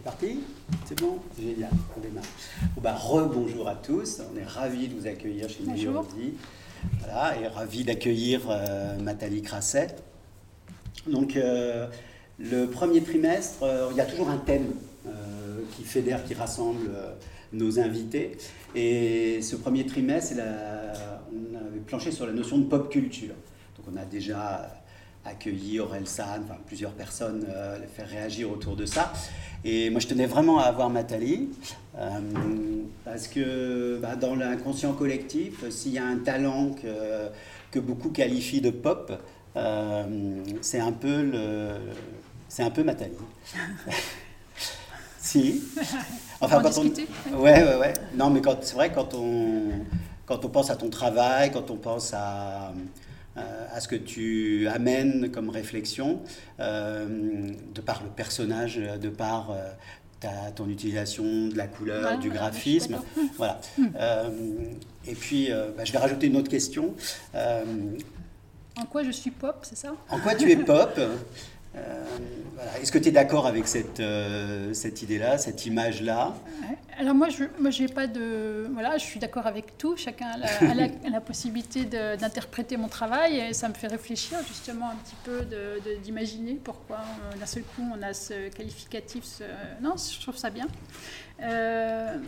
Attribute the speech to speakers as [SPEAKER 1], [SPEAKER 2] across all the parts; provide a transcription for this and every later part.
[SPEAKER 1] C'est parti C'est bon Génial, on démarre. Bon, bah, Rebonjour à tous, on est ravis de vous accueillir chez
[SPEAKER 2] Bonjour.
[SPEAKER 1] Voilà, et ravis d'accueillir euh, Nathalie Crasset. Donc, euh, le premier trimestre, euh, il y a toujours un thème euh, qui fédère, qui rassemble nos invités. Et ce premier trimestre, la- on avait planché sur la notion de pop culture. Donc, on a déjà accueilli Aurel San, enfin, plusieurs personnes, euh, les faire réagir autour de ça. Et moi, je tenais vraiment à avoir Nathalie, euh, parce que bah, dans l'inconscient collectif, s'il y a un talent que, que beaucoup qualifient de pop, euh, c'est un peu le, c'est un peu Nathalie. si.
[SPEAKER 2] On en
[SPEAKER 1] quand
[SPEAKER 2] discuter
[SPEAKER 1] Ouais, ouais, ouais. Non, mais quand c'est vrai quand on quand on pense à ton travail, quand on pense à euh, à ce que tu amènes comme réflexion, euh, de par le personnage, de par euh, ta, ton utilisation de la couleur,
[SPEAKER 2] Voilà,
[SPEAKER 1] du graphisme. Voilà. Et puis, bah, je vais rajouter une autre question.
[SPEAKER 2] En quoi je suis pop, c'est ça?
[SPEAKER 1] En quoi tu es pop? voilà. Est-ce que tu es d'accord avec cette, euh, cette idée-là, cette image-là?
[SPEAKER 2] Alors moi, je moi, j'ai pas de... Voilà, je suis d'accord avec tout. Chacun a la, possibilité d'interpréter mon travail et ça me fait réfléchir justement un petit peu d'imaginer pourquoi euh, d'un seul coup on a ce qualificatif. Non, je trouve ça bien. Euh,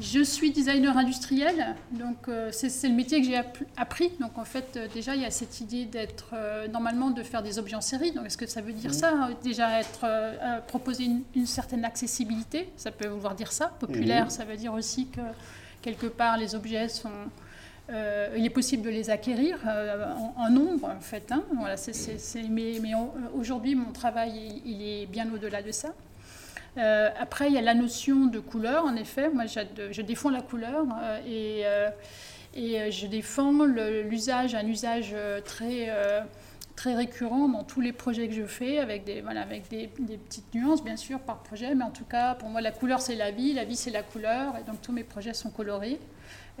[SPEAKER 2] je suis designer industriel, donc euh, c'est le métier que j'ai app- appris. Donc en fait, euh, déjà, il y a cette idée d'être euh, normalement de faire des objets en série. Donc est-ce que ça veut dire ça hein Déjà être proposer une, une certaine accessibilité, ça peut vouloir dire ça. Populaire, ça veut dire aussi que quelque part les objets sont il est possible de les acquérir en, en nombre, en fait. hein. Voilà, mais aujourd'hui, mon travail, il, il est bien au-delà de ça. Euh, après, il y a la notion de couleur, en effet. Moi, je défends la couleur euh, et, euh, je défends l'usage, un usage très, très récurrent dans tous les projets que je fais, avec, des, voilà, avec des petites nuances, bien sûr, par projet. Mais en tout cas, pour moi, la couleur, c'est la vie, la vie, c'est la couleur. Et donc, tous mes projets sont colorés.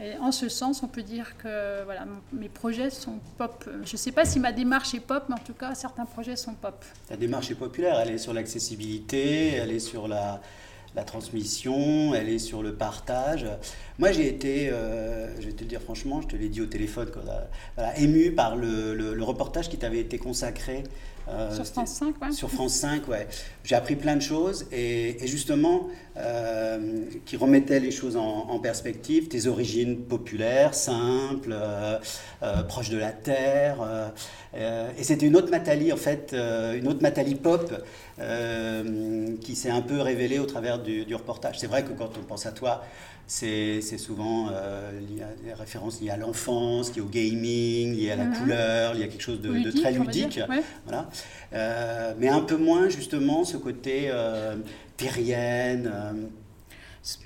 [SPEAKER 2] Et en ce sens, on peut dire que voilà, mes projets sont pop. Je ne sais pas si ma démarche est pop, mais en tout cas, certains projets sont pop.
[SPEAKER 1] Ta démarche est populaire, elle est sur l'accessibilité, elle est sur la, transmission, elle est sur le partage. Moi, j'ai été, euh, je vais te le dire franchement, je te l'ai dit au téléphone, quoi, voilà, ému par le reportage qui t'avait été consacré. Euh,
[SPEAKER 2] Sur France 5, ouais.
[SPEAKER 1] Sur France 5, ouais. J'ai appris plein de choses et, et justement, euh, qui remettaient les choses en, en perspective, tes origines populaires, simples, euh, proches de la terre. et c'était une autre Nathalie, en fait, une autre Nathalie pop qui s'est un peu révélée au travers du, du reportage. C'est vrai que quand on pense à toi, c'est souvent euh, lié à des références liées à l'enfance, liées au gaming, liées à la
[SPEAKER 2] Mhm.
[SPEAKER 1] couleur, liées à quelque chose de, très ludique.
[SPEAKER 2] ouais.
[SPEAKER 1] Voilà. Euh, mais un peu moins justement ce côté euh, terrienne. euh,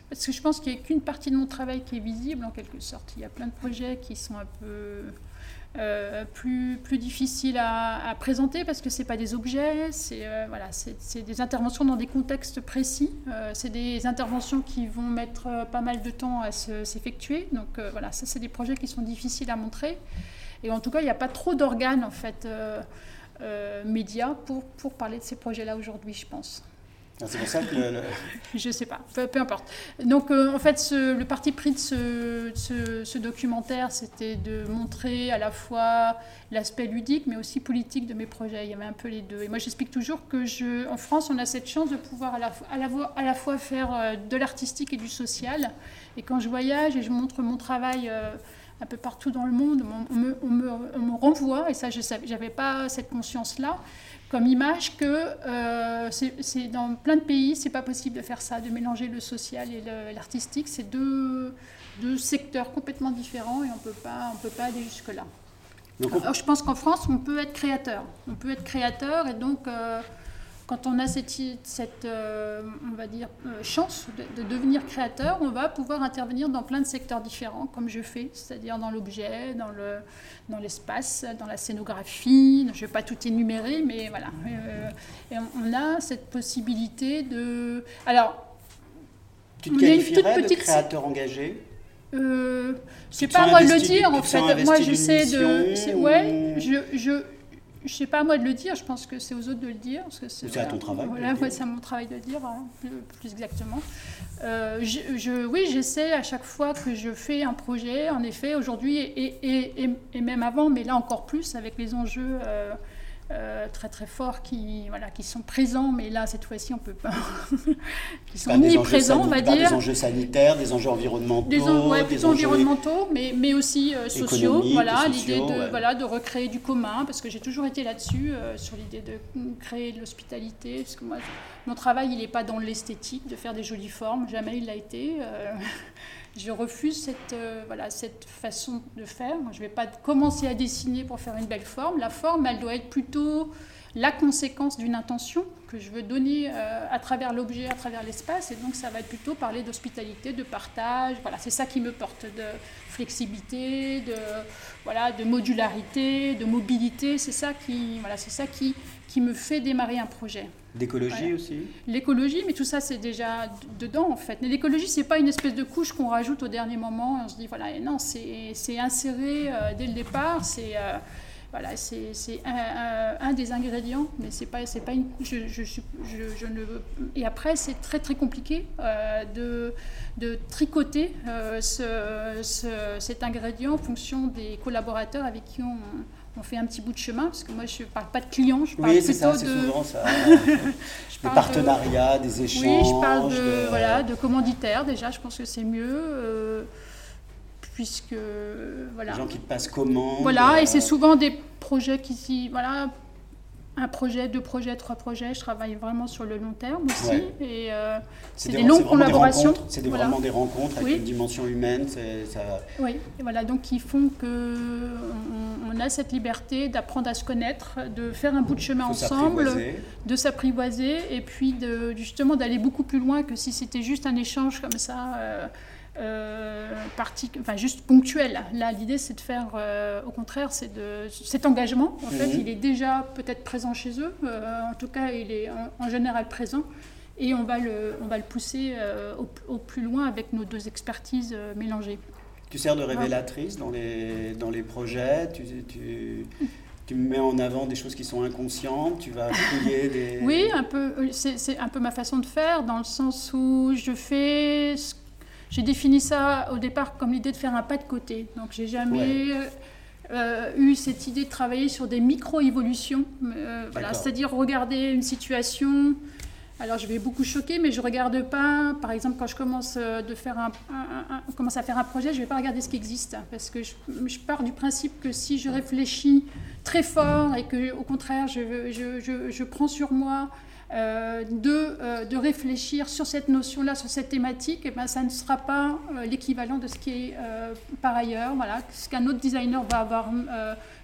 [SPEAKER 2] Parce que je pense qu'il n'y a qu'une partie de mon travail qui est visible en quelque sorte. Il y a plein de projets qui sont un peu euh, plus, plus difficiles à, présenter parce que ce pas des objets, c'est euh, voilà, des interventions dans des contextes précis. Euh, c'est des interventions qui vont mettre pas mal de temps à se- s'effectuer. Donc voilà, ça c'est des projets qui sont difficiles à montrer. Et en tout cas, il n'y a pas trop d'organes en fait. médias pour, pour parler de ces projets-là aujourd'hui, je pense.
[SPEAKER 1] C'est pour ça que le- le-
[SPEAKER 2] Je sais pas, peu, importe. Donc euh, en fait, le parti pris de ce, documentaire, c'était de montrer à la fois l'aspect ludique, mais aussi politique de mes projets. Il y avait un peu les deux. Et moi, j'explique toujours que en France, on a cette chance de pouvoir à la, fois- faire euh, de l'artistique et du social. Et quand je voyage et je montre mon travail. euh, un peu partout dans le monde, on me- on me renvoie, et ça je n'avais pas cette conscience-là, comme image que euh, c'est dans plein de pays, c'est pas possible de faire ça, de mélanger le social et l'artistique. C'est deux, deux secteurs complètement différents et on peut pas, on peut pas aller jusque là. Alors, je pense qu'en France, on peut être créateur. On peut être créateur et donc euh, quand on a cette, cette euh, on va dire, euh, chance de, de devenir créateur, on va pouvoir intervenir dans plein de secteurs différents, comme je fais, c'est-à-dire dans l'objet, dans le, dans l'espace, dans la scénographie. Je ne vais pas tout énumérer, mais voilà. Euh, et on, on a cette possibilité de. Alors,
[SPEAKER 1] tu te qualifierais de
[SPEAKER 2] petite-
[SPEAKER 1] créateur engagé?
[SPEAKER 2] Euh, c'est pas à moi de le dire en fait. Moi je sais de.
[SPEAKER 1] ou-
[SPEAKER 2] Ouais, je, je, je sais pas à moi de le dire, je pense que c'est aux autres de le dire.
[SPEAKER 1] C'est ton
[SPEAKER 2] Voilà, à mon travail de le dire. Voilà, ouais, c'est à mon travail de le dire, hein, plus, plus exactement. Euh, je, je- oui, j'essaie à chaque fois que je fais un projet, en effet, aujourd'hui et, et, et, et même avant, mais là encore plus avec les enjeux euh, euh, très très forts qui, voilà, qui sont présents, mais là cette fois-ci on peut pas, qui sont
[SPEAKER 1] enjeux
[SPEAKER 2] omniprésents, on va dire.
[SPEAKER 1] Des enjeux sanitaires, des enjeux environnementaux,
[SPEAKER 2] Des, en- ouais,
[SPEAKER 1] des
[SPEAKER 2] plutôt
[SPEAKER 1] enjeux
[SPEAKER 2] environnementaux, mais, mais aussi euh, sociaux. Voilà, l'idée de,
[SPEAKER 1] ouais.
[SPEAKER 2] voilà, de recréer du commun, parce que j'ai toujours été là-dessus, euh, sur l'idée de créer de l'hospitalité. Parce que moi, mon travail, il n'est pas dans l'esthétique, de faire des jolies formes, jamais il l'a été. je refuse cette, euh, cette façon de faire. Je ne vais pas commencer à dessiner pour faire une belle forme. La forme, elle doit être plutôt la conséquence d'une intention que je veux donner euh, à travers l'objet, à travers l'espace. Et donc, ça va être plutôt parler d'hospitalité, de partage. Voilà, c'est ça qui me porte de flexibilité, de, voilà, de modularité, de mobilité. C'est ça qui, voilà, c'est ça qui, qui me fait démarrer un projet.
[SPEAKER 1] d'écologie
[SPEAKER 2] Ouais.
[SPEAKER 1] aussi.
[SPEAKER 2] L'écologie, mais tout ça c'est déjà dedans en fait. Mais l'écologie, c'est pas une espèce de couche qu'on rajoute au dernier moment. On se dit voilà, et non, c'est c'est inséré euh, dès le départ. C'est euh, voilà, c'est un, un- des ingrédients, mais c'est pas pas une. Je, je, suis- je- je ne et après c'est très très compliqué euh, de de tricoter euh, ce, ce- cet ingrédient en fonction des collaborateurs avec qui on on fait un petit bout de chemin, parce que moi je ne parle pas de clients, je parle
[SPEAKER 1] Oui,
[SPEAKER 2] plutôt
[SPEAKER 1] ça,
[SPEAKER 2] de,
[SPEAKER 1] souvent ça. des
[SPEAKER 2] de-
[SPEAKER 1] partenariats, des échanges.
[SPEAKER 2] oui, je parle de,
[SPEAKER 1] de-
[SPEAKER 2] voilà, de commanditaires déjà, je pense que c'est mieux, euh, puisque voilà.
[SPEAKER 1] Des gens qui passent commande.
[SPEAKER 2] Voilà,
[SPEAKER 1] euh,
[SPEAKER 2] et c'est souvent des projets qui s'y. Voilà, un projet, deux projets, trois projets, je travaille vraiment sur le long terme aussi.
[SPEAKER 1] Ouais.
[SPEAKER 2] Et euh,
[SPEAKER 1] c'est des-
[SPEAKER 2] des longues collaborations.
[SPEAKER 1] C'est
[SPEAKER 2] Voilà.
[SPEAKER 1] vraiment des rencontres avec
[SPEAKER 2] Oui.
[SPEAKER 1] une dimension humaine. ça-
[SPEAKER 2] Oui, et voilà, donc qui font que on, on a cette liberté d'apprendre à se connaître, de faire un bout de chemin ensemble. de s'apprivoiser et puis de, justement d'aller beaucoup plus loin que si c'était juste un échange comme ça, euh, euh, enfin juste ponctuel. Là, l'idée c'est de faire, euh, au contraire, c'est de cet engagement. En fait,
[SPEAKER 1] Mhm.
[SPEAKER 2] il est déjà peut-être présent chez eux. euh, en tout cas, il est en, en général présent. Et on va le, on va le pousser au, au plus loin avec nos deux expertises mélangées.
[SPEAKER 1] Tu sers de révélatrice dans les, dans les projets, tu, tu, tu mets en avant des choses qui sont inconscientes, tu vas fouiller des...
[SPEAKER 2] Oui, un peu. C'est c'est un peu ma façon de faire, dans le sens où je fais. ce- J'ai défini ça au départ comme l'idée de faire un pas de côté. Donc, j'ai jamais euh, eu cette idée de travailler sur des micro-évolutions. Euh, voilà, c'est-à-dire regarder une situation. Alors, je vais beaucoup choquer, mais je regarde pas. Par exemple, quand je commence euh, de faire un, un- un- commence à faire un projet, je vais pas regarder ce qui existe, parce que je, je pars du principe que si je réfléchis très fort et que, au contraire, je, je, je, je prends sur moi euh, de, euh, de réfléchir sur cette notion-là, sur cette thématique, et ben, ça ne sera pas euh, l'équivalent de ce qui est par ailleurs, voilà, ce qu'un autre designer va avoir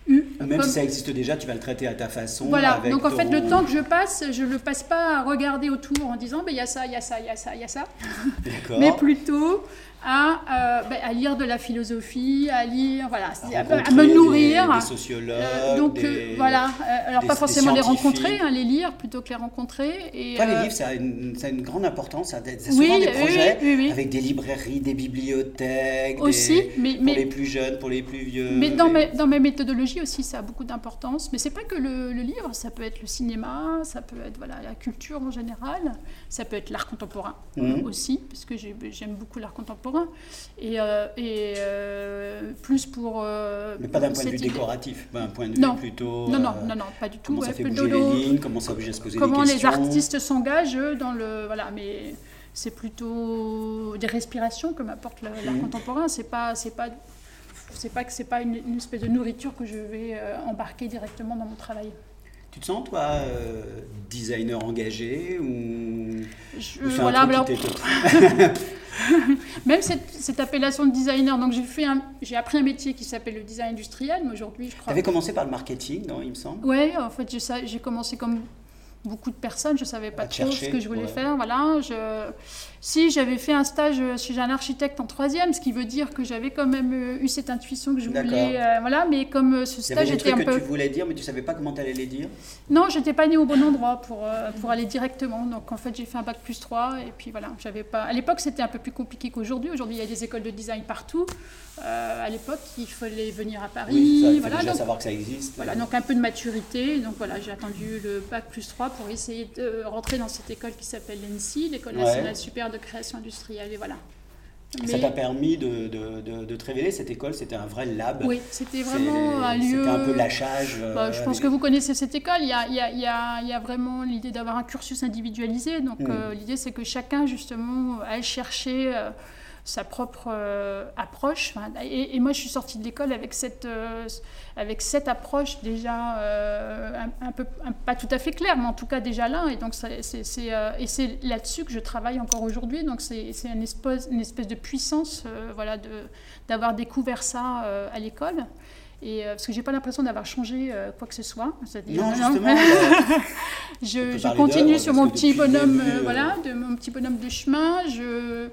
[SPEAKER 2] eu.
[SPEAKER 1] Même
[SPEAKER 2] comme-
[SPEAKER 1] si ça existe déjà, tu vas le traiter à ta façon.
[SPEAKER 2] voilà,
[SPEAKER 1] avec
[SPEAKER 2] donc en fait, le temps que je passe, je ne le passe pas à regarder autour en disant, Ben, il y a ça, il y a ça, il y a ça, il y a ça, mais plutôt à, euh, ben, à lire de la philosophie, à lire, voilà, à, me nourrir.
[SPEAKER 1] Des, sociologues.
[SPEAKER 2] Euh, donc
[SPEAKER 1] des-
[SPEAKER 2] euh, voilà, euh, alors
[SPEAKER 1] des-
[SPEAKER 2] pas forcément les rencontrer, hein, les lire plutôt que les rencontrer. Et,
[SPEAKER 1] Toi, les
[SPEAKER 2] euh,
[SPEAKER 1] livres, ça a, une, ça a une grande importance. Ça C'est
[SPEAKER 2] oui,
[SPEAKER 1] souvent des
[SPEAKER 2] oui,
[SPEAKER 1] projets
[SPEAKER 2] oui, oui.
[SPEAKER 1] avec des librairies, des bibliothèques.
[SPEAKER 2] aussi, mais,
[SPEAKER 1] Pour les plus jeunes, pour les plus vieux.
[SPEAKER 2] mais dans, mes, dans mes méthodologies aussi, ça a beaucoup d'importance. Mais c'est pas que le, le livre, ça peut être le cinéma, ça peut être voilà, la culture en général, ça peut être l'art contemporain
[SPEAKER 1] Mhm.
[SPEAKER 2] aussi, parce que j'ai- j'aime beaucoup l'art contemporain. Et, euh, et euh, plus pour. euh,
[SPEAKER 1] Mais pas d'un point de vue
[SPEAKER 2] idée-
[SPEAKER 1] décoratif, d'un point de vue plutôt.
[SPEAKER 2] Non, non, non, non, pas du tout.
[SPEAKER 1] Comment ça fait bouger
[SPEAKER 2] le-
[SPEAKER 1] les lignes, comment ça oblige à se poser
[SPEAKER 2] comment
[SPEAKER 1] des
[SPEAKER 2] les artistes s'engagent eux, dans le voilà mais c'est plutôt des respirations que m'apporte l'art
[SPEAKER 1] Mhm.
[SPEAKER 2] contemporain c'est pas c'est pas c'est pas que c'est pas une, une espèce de nourriture que je vais embarquer directement dans mon travail
[SPEAKER 1] Tu te sens, toi, euh, designer engagé ou,
[SPEAKER 2] Je-
[SPEAKER 1] ou c'est un
[SPEAKER 2] voilà
[SPEAKER 1] truc
[SPEAKER 2] alors, même cette, cette appellation de designer donc j'ai fait un- j'ai appris un métier qui s'appelle le design industriel mais aujourd'hui je
[SPEAKER 1] Tu
[SPEAKER 2] crois
[SPEAKER 1] avais commencé par le marketing, non, il me semble?
[SPEAKER 2] Ouais, en fait, j'ai commencé comme beaucoup de personnes. Je ne savais pas trop ce que je voulais faire. Voilà, je... Si j'avais fait un stage chez un architecte en troisième, ce qui veut dire que j'avais quand même euh, eu cette intuition que je voulais. Euh, voilà, mais comme euh, ce stage était
[SPEAKER 1] un
[SPEAKER 2] peu.
[SPEAKER 1] que tu voulais dire, mais tu savais pas comment tu allais les dire
[SPEAKER 2] Non, j'étais pas née au bon endroit pour, pour aller directement. Donc en fait, j'ai fait un bac plus 3 et puis voilà, j'avais pas. À l'époque, c'était un peu plus compliqué qu'aujourd'hui. Aujourd'hui, il y a des écoles de design partout. à l'époque, il fallait venir à Paris.
[SPEAKER 1] Oui, ça, il
[SPEAKER 2] voilà,
[SPEAKER 1] déjà savoir que ça existe.
[SPEAKER 2] Voilà, donc un peu de maturité. Donc voilà, j'ai attendu le bac plus 3 pour essayer de rentrer dans cette école qui s'appelle l'ENSI, l'École nationale supérieure de création industrielle voilà.
[SPEAKER 1] Ça t'a permis de, de, de, te révéler, cette école, c'était un vrai lab.
[SPEAKER 2] Oui, c'était vraiment un lieu...
[SPEAKER 1] C'était un peu lâchage.
[SPEAKER 2] Bah, je pense que vous connaissez cette école, il y a, il y a, il y a, vraiment l'idée d'avoir un cursus individualisé. Donc hmm. euh, l'idée c'est que chacun justement aille chercher... Euh, sa propre euh, approche. Et, moi, je suis sortie de l'école avec cette, euh, avec cette approche déjà euh, un, peu, pas tout à fait claire, mais en tout cas déjà là. Et donc, c'est, et c'est là-dessus que je travaille encore aujourd'hui. Donc, c'est, une, espèce, une espèce de puissance voilà, de, d'avoir découvert ça à l'école. Et, parce que j'ai pas l'impression d'avoir changé quoi que ce soit.
[SPEAKER 1] Non, justement.
[SPEAKER 2] je, je continue sur mon petit bonhomme, voilà, de mon petit bonhomme de chemin. Je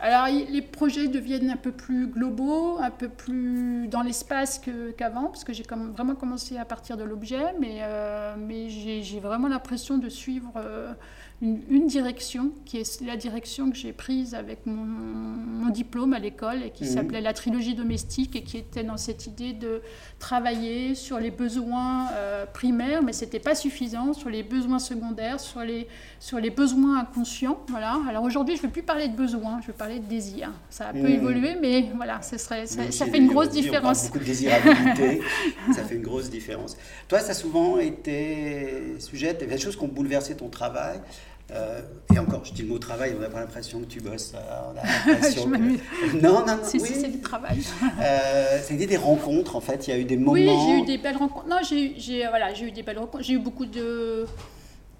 [SPEAKER 2] alors les projets deviennent un peu plus globaux, un peu plus dans l'espace qu'avant, parce que j'ai vraiment commencé à partir de l'objet, mais, euh, j'ai vraiment l'impression de suivre euh, une, direction, qui est la direction que j'ai prise avec mon, diplôme à l'école, et qui mhm. s'appelait la trilogie domestique, et qui était dans cette idée de travailler sur les besoins euh, primaires, mais ce n'était pas suffisant, sur les besoins secondaires, sur les, sur les besoins inconscients. Voilà. Alors aujourd'hui, je ne vais plus parler de besoins, je vais parler de désir. Ça a peu mhm. évolué, mais voilà, ce serait, ça, ça fait une grosse différence.
[SPEAKER 1] beaucoup de désirabilité, ça fait une grosse différence. Toi, ça a souvent été sujet, des choses qui ont bouleversé ton travail. Euh, et encore, je dis le mot travail, on n'a pas l'impression que tu bosses. Euh, on a l'impression que...
[SPEAKER 2] Non, non, non. oui. c'est du travail.
[SPEAKER 1] euh, a été des rencontres, en fait. Il y a eu des moments.
[SPEAKER 2] Oui, j'ai eu des belles rencontres. Non, j'ai voilà, eu des belles rencontres. J'ai eu beaucoup de.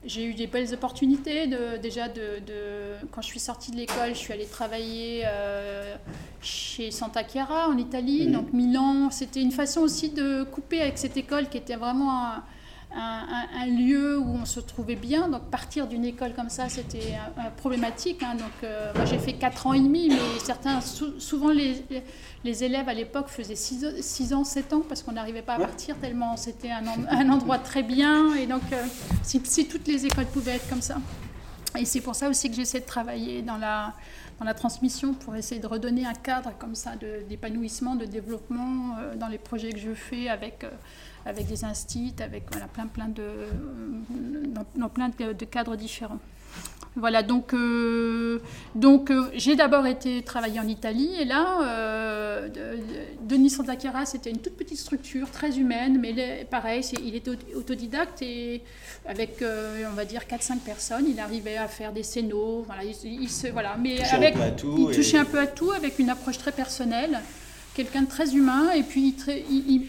[SPEAKER 2] J'ai eu des belles opportunités. De, déjà, de, de, quand je suis sortie de l'école, je suis allée travailler euh, chez Santa Chiara en Italie. Mhm. Donc, Milan, c'était une façon aussi de couper avec cette école qui était vraiment. Un, un, lieu où on se trouvait bien. Donc partir d'une école comme ça, c'était problématique. Hein. Donc euh, moi j'ai fait 4 ans et demi, mais certains, souvent les, les, élèves à l'époque faisaient 6, ans, 7 ans parce qu'on n'arrivait pas à partir tellement c'était un, un, endroit très bien. Et donc euh, si, si, toutes les écoles pouvaient être comme ça. Et c'est pour ça aussi que j'essaie de travailler dans la, dans la transmission pour essayer de redonner un cadre comme ça d'épanouissement, de, développement euh, dans les projets que je fais avec avec des instituts, avec voilà, plein, plein de, dans, plein de, cadres différents. Voilà, donc, euh, donc euh, j'ai d'abord été travailler en Italie et là, euh, Denis Santakera, c'était une toute petite structure, très humaine, mais pareil, il était autodidacte et avec, on va dire, 4-5 personnes, il arrivait à faire des scénos, voilà, il, se, voilà mais avec, il touchait un peu à tout avec une approche très personnelle quelqu'un de très humain et puis il,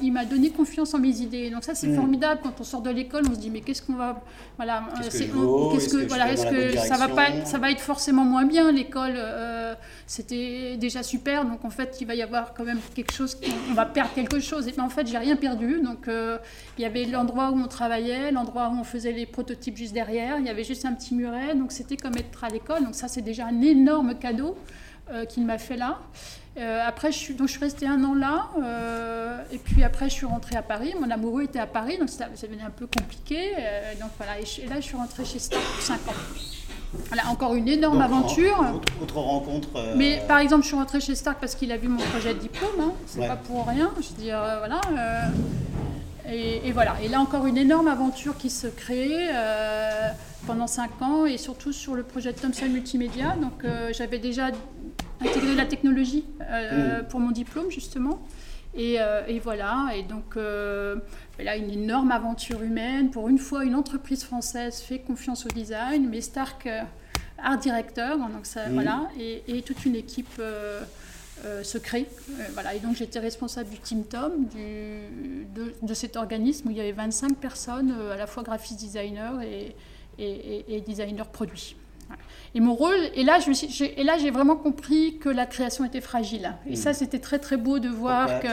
[SPEAKER 2] il, m'a donné confiance en mes idées. Donc ça c'est mm. formidable. Quand on sort de l'école, on se dit mais qu'est-ce qu'on va voilà
[SPEAKER 1] qu'est-ce que,
[SPEAKER 2] voilà est-ce que ça va pas ça va être forcément moins bien l'école euh, c'était déjà super. Donc en fait il va y avoir quand même quelque chose on va perdre quelque chose. Et en fait j'ai rien perdu. Donc euh, il y avait l'endroit où on travaillait, l'endroit où on faisait les prototypes juste derrière, il y avait juste un petit muret. Donc c'était comme être à l'école. Donc ça c'est déjà un énorme cadeau euh, qu'il m'a fait là. Euh, après, je suis, donc je suis restée un an là, euh, et puis après, je suis rentrée à Paris. Mon amoureux était à Paris, donc ça, devenait un peu compliqué. Euh, donc voilà, et, là, je suis rentrée chez Stark pour 5 ans. Voilà, encore une énorme aventure.
[SPEAKER 1] Autre, rencontre.
[SPEAKER 2] Mais par exemple, je suis rentrée chez Stark parce qu'il a vu mon projet de diplôme. Hein. C'est pas pour rien. Je veux dire, voilà. Et, et, voilà. Et là, encore une énorme aventure qui se crée pendant 5 ans, et surtout sur le projet de Thomson Multimédia. Donc, j'avais déjà intégrer la technologie euh, mm. pour mon diplôme justement. Et, euh, et, voilà, et donc euh, là, une énorme aventure humaine. Pour une fois, une entreprise française fait confiance au design, mais Stark, art directeur, donc ça, mm. voilà, et, et, toute une équipe se crée. voilà, et donc j'étais responsable du Team Tom, du, de, de, cet organisme où il y avait 25 personnes, à la fois graphiques designers et, et, et designers produits. Et mon rôle, et là, je et là, j'ai vraiment compris que la création était fragile. Et ça, mm. c'était très très beau de voir que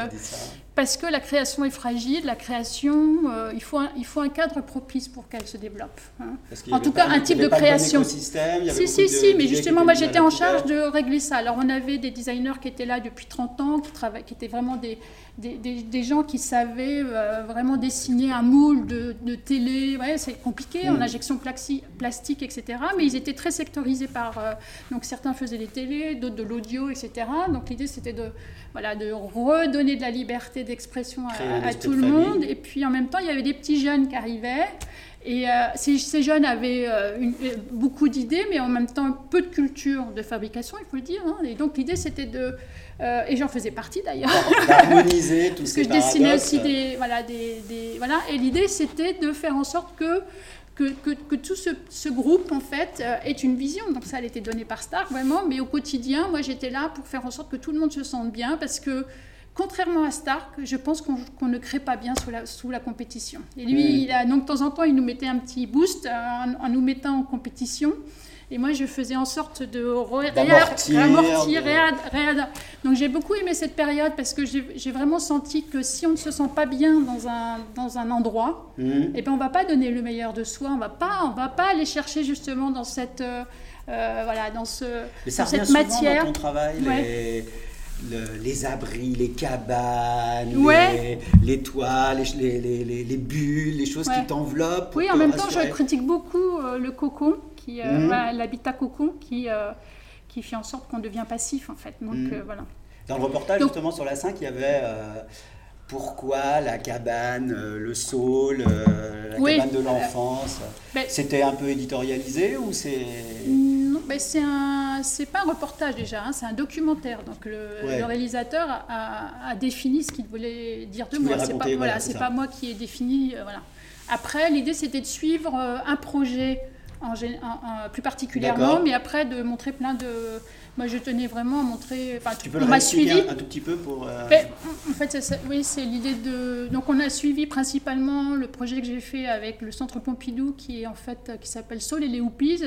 [SPEAKER 2] parce que la création est fragile, la création, euh, il, faut un, il faut un cadre propice pour qu'elle se développe. hein. En tout cas, un type de création.
[SPEAKER 1] Si,
[SPEAKER 2] Si, si, si, mais justement, moi j'étais en charge de régler ça. Alors on avait des designers qui étaient là depuis 30 ans, qui, qui étaient vraiment des, des, des- des gens qui savaient euh, vraiment dessiner un moule de, de télé. Ouais, c'est compliqué, en
[SPEAKER 1] Mm.
[SPEAKER 2] injection plaxi- plastique, etc. Mais ils étaient très sectorisés par. euh, donc certains faisaient des télés, d'autres de l'audio, etc. Donc l'idée c'était de, voilà, de redonner de la liberté d'expression à, tout le
[SPEAKER 1] famille.
[SPEAKER 2] monde. Et puis en même temps, il y avait des petits jeunes qui arrivaient. Et euh, ces, ces jeunes avaient euh, une- beaucoup d'idées, mais en même temps peu de culture de fabrication, il faut le dire. hein. Et donc l'idée c'était de. Euh, et j'en faisais partie d'ailleurs.
[SPEAKER 1] d'harmoniser tous
[SPEAKER 2] Parce que je dessinais aussi des. Voilà, des, des- voilà. Et l'idée c'était de faire en sorte que. Que, que, que tout ce, ce groupe, en fait, euh, ait une vision. Donc, ça, elle était donnée par Stark, vraiment. Mais au quotidien, moi, j'étais là pour faire en sorte que tout le monde se sente bien. Parce que, contrairement à Stark, je pense qu'on qu'on ne crée pas bien sous la, sous la compétition. Et lui,
[SPEAKER 1] Mm.
[SPEAKER 2] il a, donc, de temps en temps, il nous mettait un petit boost en, en nous mettant en compétition. Et moi, je faisais en sorte de réamortir, Donc, j'ai beaucoup aimé cette période parce que j'ai vraiment senti que si on ne se sent pas bien dans un, dans un endroit,
[SPEAKER 1] Mhm.
[SPEAKER 2] eh ben, on va pas donner le meilleur de soi. On va pas, on va pas aller chercher justement dans cette, euh, euh, voilà, dans ce,
[SPEAKER 1] Mais ça
[SPEAKER 2] dans cette matière.
[SPEAKER 1] dans ton travail, les, le- les abris, les cabanes,
[SPEAKER 2] Ouais.
[SPEAKER 1] les, les toits, les, les, les- les- les bulles, les choses
[SPEAKER 2] Ouais.
[SPEAKER 1] qui t'enveloppent.
[SPEAKER 2] Oui, en même temps, je critique beaucoup euh, le cocon, qui, euh,
[SPEAKER 1] Mhm.
[SPEAKER 2] voilà, l'habitat cocon, qui, euh, qui fait en sorte qu'on devient passif en fait. Donc
[SPEAKER 1] Mhm.
[SPEAKER 2] euh, voilà.
[SPEAKER 1] Dans le reportage,
[SPEAKER 2] Donc-
[SPEAKER 1] justement, sur la 5, il y avait pourquoi la cabane, le saule, la
[SPEAKER 2] Oui.
[SPEAKER 1] cabane de l'enfance.
[SPEAKER 2] Ben-
[SPEAKER 1] C'était un peu éditorialisé ou c'est.
[SPEAKER 2] Non, mais c'est un, c'est pas un reportage déjà, hein, c'est un documentaire. Donc le,
[SPEAKER 1] Ouais.
[SPEAKER 2] le réalisateur a, défini ce qu'il voulait dire de moi. C'est pas, voilà,
[SPEAKER 1] c'est
[SPEAKER 2] pas moi qui ai défini. euh, voilà. Après, l'idée c'était de suivre euh, un projet en, plus particulièrement, mais après de montrer plein de. Moi, je tenais vraiment à montrer. Enfin,
[SPEAKER 1] Tu peux
[SPEAKER 2] on
[SPEAKER 1] le
[SPEAKER 2] m'a suivi.
[SPEAKER 1] un, un tout petit peu pour. euh,
[SPEAKER 2] Ben, en fait, ça- oui, c'est l'idée de. Donc, on a suivi principalement le projet que j'ai fait avec le Centre Pompidou, qui est en fait qui s'appelle Sol et les Houpies,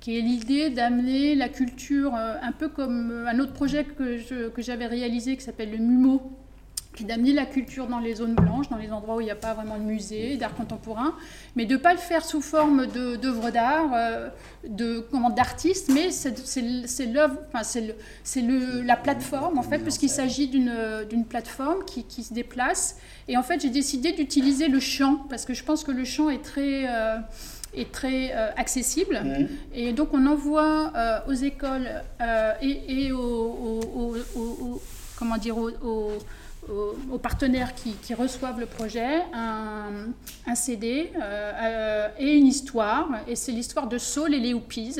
[SPEAKER 2] qui est l'idée d'amener la culture euh, un peu comme euh, un autre projet que je- que j'avais réalisé qui s'appelle le MUMO, qui est d'amener la culture dans les zones blanches, dans les endroits où il n'y a pas vraiment de musée, d'art contemporain, mais de ne pas le faire sous forme d'œuvres d'art, euh, de comment d'artistes, mais c'est l'œuvre, enfin c'est la plateforme en fait, puisqu'il s'agit d'une plateforme qui, qui se déplace. Et en fait, j'ai décidé d'utiliser le chant parce que je pense que le chant est très euh, est très euh, accessible.
[SPEAKER 1] Mhm.
[SPEAKER 2] Et donc on envoie euh, aux écoles et, et aux, aux- aux- aux- aux- comment dire, aux, aux- partenaires qui, reçoivent le projet un, CD euh, euh, et une histoire. Et c'est l'histoire de Saul et les Houpies.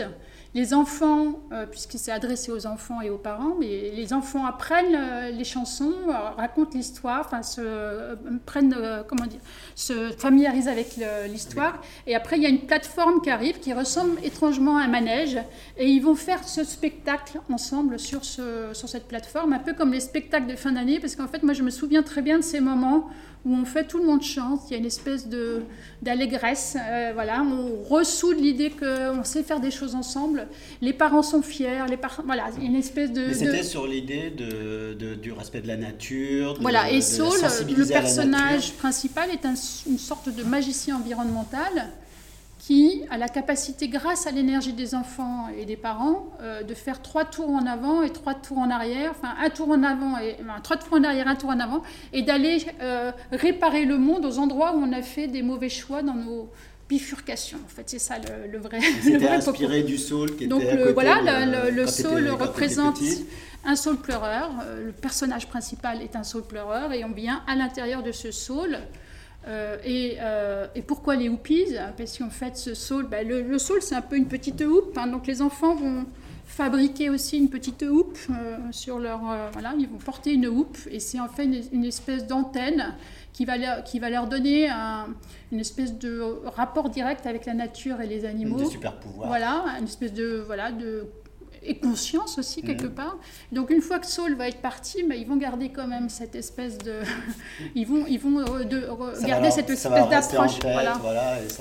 [SPEAKER 2] Les enfants, euh, puisque c'est adressé aux enfants et aux parents, mais les enfants apprennent euh, les chansons, euh, racontent l'histoire, enfin se prennent, comment dire, se familiarisent avec l'histoire. Et après, il y a une plateforme qui arrive qui ressemble étrangement à un manège. Et ils vont faire ce spectacle ensemble sur, ce, sur cette plateforme, un peu comme les spectacles de fin d'année, parce qu'en fait, moi, je me souviens très bien de ces moments où on fait tout le monde chante, il y a une espèce de d'allégresse, euh, voilà, on ressoude l'idée qu'on sait faire des choses ensemble, les parents sont fiers, les par- voilà, il y a une espèce de...
[SPEAKER 1] Mais
[SPEAKER 2] de-
[SPEAKER 1] c'était sur l'idée de, de- du respect de la nature. de-
[SPEAKER 2] voilà, et Saul, le personnage principal, est un- une sorte de magicien environnemental qui a la capacité, grâce à l'énergie des enfants et des parents, euh, de faire trois tours en avant et trois tours en arrière, enfin un tour en avant et enfin, trois tours en arrière, un tour en avant, et d'aller euh, réparer le monde aux endroits où on a fait des mauvais choix dans nos bifurcations. En fait, c'est ça le, le vrai. le
[SPEAKER 1] C'était
[SPEAKER 2] vrai
[SPEAKER 1] inspiré du saule qui
[SPEAKER 2] Donc
[SPEAKER 1] était à
[SPEAKER 2] le-
[SPEAKER 1] côté
[SPEAKER 2] voilà, le, le- le saule représente un saule pleureur. Euh, le personnage principal est un saule pleureur et on vient à l'intérieur de ce saule. Euh, et, euh, et pourquoi les houpies Parce qu'en fait, ce saule, ben, le, le saule, c'est un peu une petite houppe. hein. donc les enfants vont fabriquer aussi une petite houppe euh, sur leur. voilà, ils vont porter une houppe et c'est en fait une, une espèce d'antenne qui va leur, qui va leur donner un- une espèce de rapport direct avec la nature et les animaux.
[SPEAKER 1] Des super pouvoirs.
[SPEAKER 2] Voilà, une espèce de voilà de et conscience aussi quelque part. Donc une fois que Saul va être parti, mais ils vont garder quand même cette espèce de, ils vont, ils vont de, garder cette espèce d'approche. Voilà.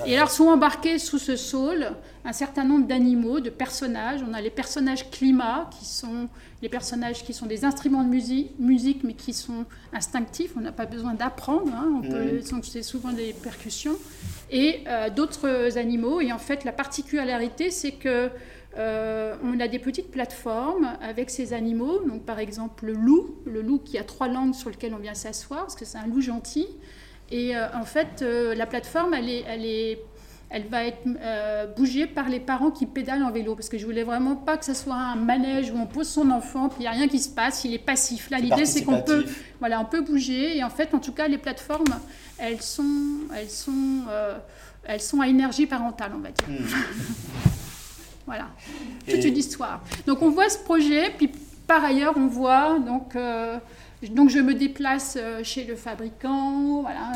[SPEAKER 2] et, et, alors sont embarqués sous ce Saul un certain nombre d'animaux, de personnages. On a les personnages climat qui sont les personnages qui sont des instruments de musique, musique mais qui sont instinctifs. On n'a pas besoin d'apprendre. Hein. C'est souvent des percussions et euh, d'autres animaux. Et en fait, la particularité, c'est que euh, on a des petites plateformes avec ces animaux. Donc, par exemple, le loup, le loup qui a trois langues sur lesquelles on vient s'asseoir, parce que c'est un loup gentil. Et euh, en fait, la plateforme, elle est, elle est elle va être bougée par les parents qui pédalent en vélo. Parce que je voulais vraiment pas que ce soit un manège où on pose son enfant, puis il n'y a rien qui se passe, il est passif. Là, l'idée, c'est qu'on peut, voilà, on peut bouger. Et en fait, en tout cas, les plateformes, elles sont, elles sont, euh, elles sont à énergie parentale, on va dire. Hmm. voilà, toute une histoire. Donc on voit ce projet, puis par ailleurs on voit donc. Euh, donc je me déplace euh, chez le fabricant, voilà,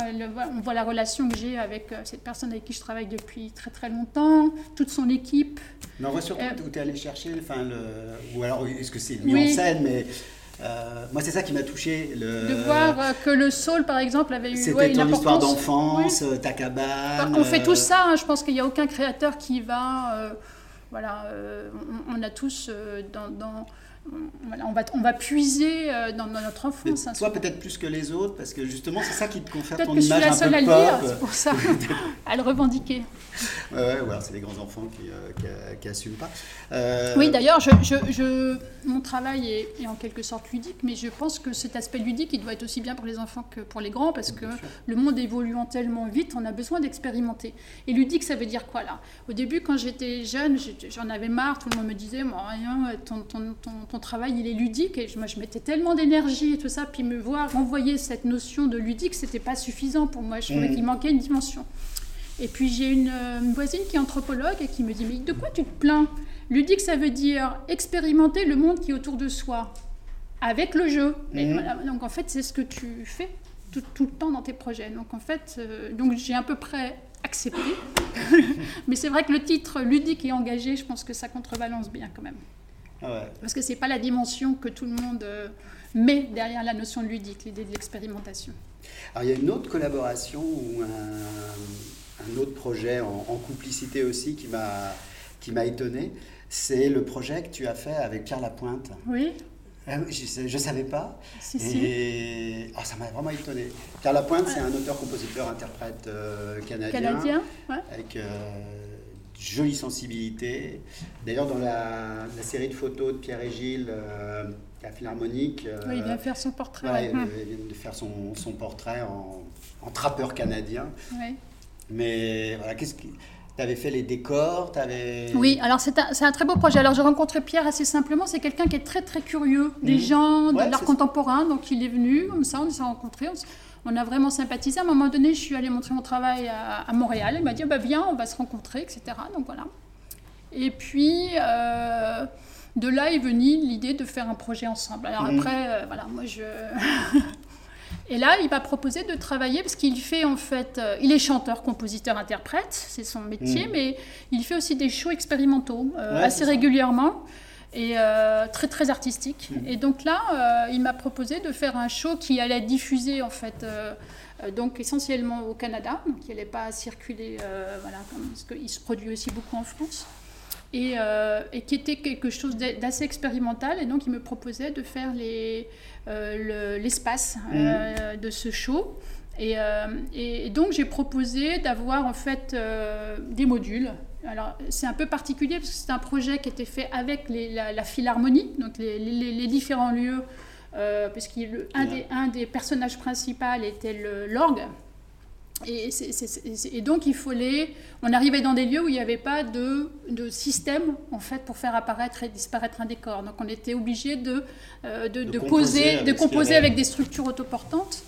[SPEAKER 2] on voit la relation que j'ai avec cette personne avec qui je travaille depuis très très longtemps, toute son équipe.
[SPEAKER 1] Mais on voit surtout où tu es allé chercher, enfin, le, ou alors est-ce que c'est mis en scène, mais euh, moi, c'est ça qui m'a touché. Le...
[SPEAKER 2] De voir euh, que le Saul, par exemple, avait eu
[SPEAKER 1] C'était ouais, ton histoire d'enfance, euh, ta cabane.
[SPEAKER 2] On fait tout ça. Hein. je pense qu'il n'y a aucun créateur qui va. Voilà, on, a tous dans on, va, on va puiser euh, dans, notre enfance.
[SPEAKER 1] Hein, toi, peut-être plus que les autres, parce que justement, c'est ça qui te confère ton image un peu
[SPEAKER 2] pop. C'est pour ça, à le revendiquer.
[SPEAKER 1] Ouais, ouais c'est les grands enfants qui, n'assument euh, pas.
[SPEAKER 2] Euh, oui, d'ailleurs, je, je, mon travail est, en quelque sorte ludique, mais je pense que cet aspect ludique, il doit être aussi bien pour les enfants que pour les grands, parce que le monde évoluant tellement vite, on a besoin d'expérimenter. Et ludique, ça veut dire quoi là? Au début, quand j'étais jeune, j'en avais marre, tout le monde me disait, moi, rien, ton, ton, ton travail, il est ludique. Et moi, je mettais tellement d'énergie et tout ça. Puis me voir renvoyer cette notion de ludique, c'était pas suffisant pour moi. Je trouvais mm. qu'il manquait une dimension. Et puis j'ai une, voisine qui est anthropologue et qui me dit Mais de quoi tu te plains? Ludique, ça veut dire expérimenter le monde qui est autour de soi avec le jeu. Mm. donc en fait, c'est ce que tu fais tout, tout, le temps dans tes projets. Donc en fait, euh, donc j'ai à peu près accepté. Mais c'est vrai que le titre ludique et engagé, je pense que ça contrebalance bien quand même. Ah Parce que ce n'est pas la dimension que tout le monde euh, met derrière la notion de ludique, l'idée de l'expérimentation.
[SPEAKER 1] Alors il y a une autre collaboration ou un, autre projet en, complicité aussi qui m'a qui m'a étonné. C'est le projet que tu as fait avec Pierre Lapointe.
[SPEAKER 2] Oui.
[SPEAKER 1] Ah je ne savais pas. Si, et ah, ça m'a vraiment étonné. Pierre Lapointe, c'est un auteur, compositeur, interprète euh, canadien.
[SPEAKER 2] Canadien, ouais.
[SPEAKER 1] Avec euh, jolie sensibilité. D'ailleurs, dans la, série de photos de Pierre et Gilles, euh, la Philharmonique.
[SPEAKER 2] oui, il vient faire son portrait.
[SPEAKER 1] il, vient de faire son, son portrait en, en, trappeur canadien. Oui. Mais voilà, qu'est-ce que. Tu avais fait les décors, avais...
[SPEAKER 2] Oui, alors c'est un, un, très beau projet. Alors j'ai rencontré Pierre assez simplement, c'est quelqu'un qui est très très curieux des mmh. gens, de l'art contemporain, donc il est venu comme ça, on s'est rencontrés on a vraiment sympathisé. À un moment donné, je suis allée montrer mon travail à, Montréal. Il m'a dit, bah, viens, on va se rencontrer, etc. Donc voilà. Et puis, euh, de là est venue l'idée de faire un projet ensemble. Alors mmh. après, euh, voilà, moi je... Et là, il m'a proposé de travailler parce qu'il fait en fait, euh, il est chanteur, compositeur, interprète, c'est son métier, mmh. mais il fait aussi des shows expérimentaux assez régulièrement et euh, très très artistique. Mm. Et donc là, euh, il m'a proposé de faire un show qui allait diffusé en fait, euh, donc essentiellement au Canada, donc il n'allait pas circuler, voilà, parce qu'il se produit aussi beaucoup en France. Et, et qui était quelque chose d'assez expérimental. Et donc, il me proposait de faire l'espace mm. de ce show. Et, et donc, j'ai proposé d'avoir en fait des modules alors, c'est un peu particulier parce que c'est un projet qui était fait avec la, Philharmonie, donc les, différents lieux, euh, puisqu'un des, un des personnages principaux était l'orgue. Et, et, donc, il fallait. On arrivait dans des lieux où il n'y avait pas de, système, en fait, pour faire apparaître et disparaître un décor. Donc, on était obligé de, euh, de, poser, de composer avec des structures autoportantes.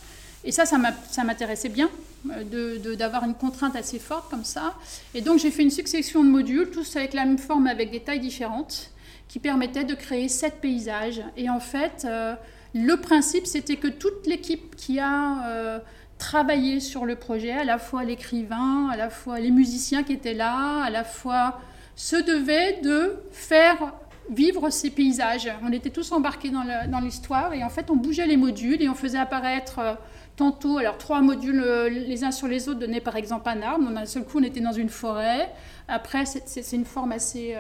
[SPEAKER 2] Et ça, ça m'intéressait bien d'avoir une contrainte assez forte comme ça. Et donc j'ai fait une succession de modules, tous avec la même forme, avec des tailles différentes, qui permettaient de créer sept paysages. Et en fait, euh, le principe, c'était que toute l'équipe qui a euh, travaillé sur le projet, à la fois l'écrivain, à la fois les musiciens qui étaient là, à la fois se devait de faire vivre ces paysages. On était tous embarqués dans l'histoire et en fait on bougeait les modules et on faisait apparaître euh, tantôt, alors trois modules euh, les uns sur les autres donnaient par exemple un arbre. D'un seul coup on était dans une forêt. Après c'est une forme assez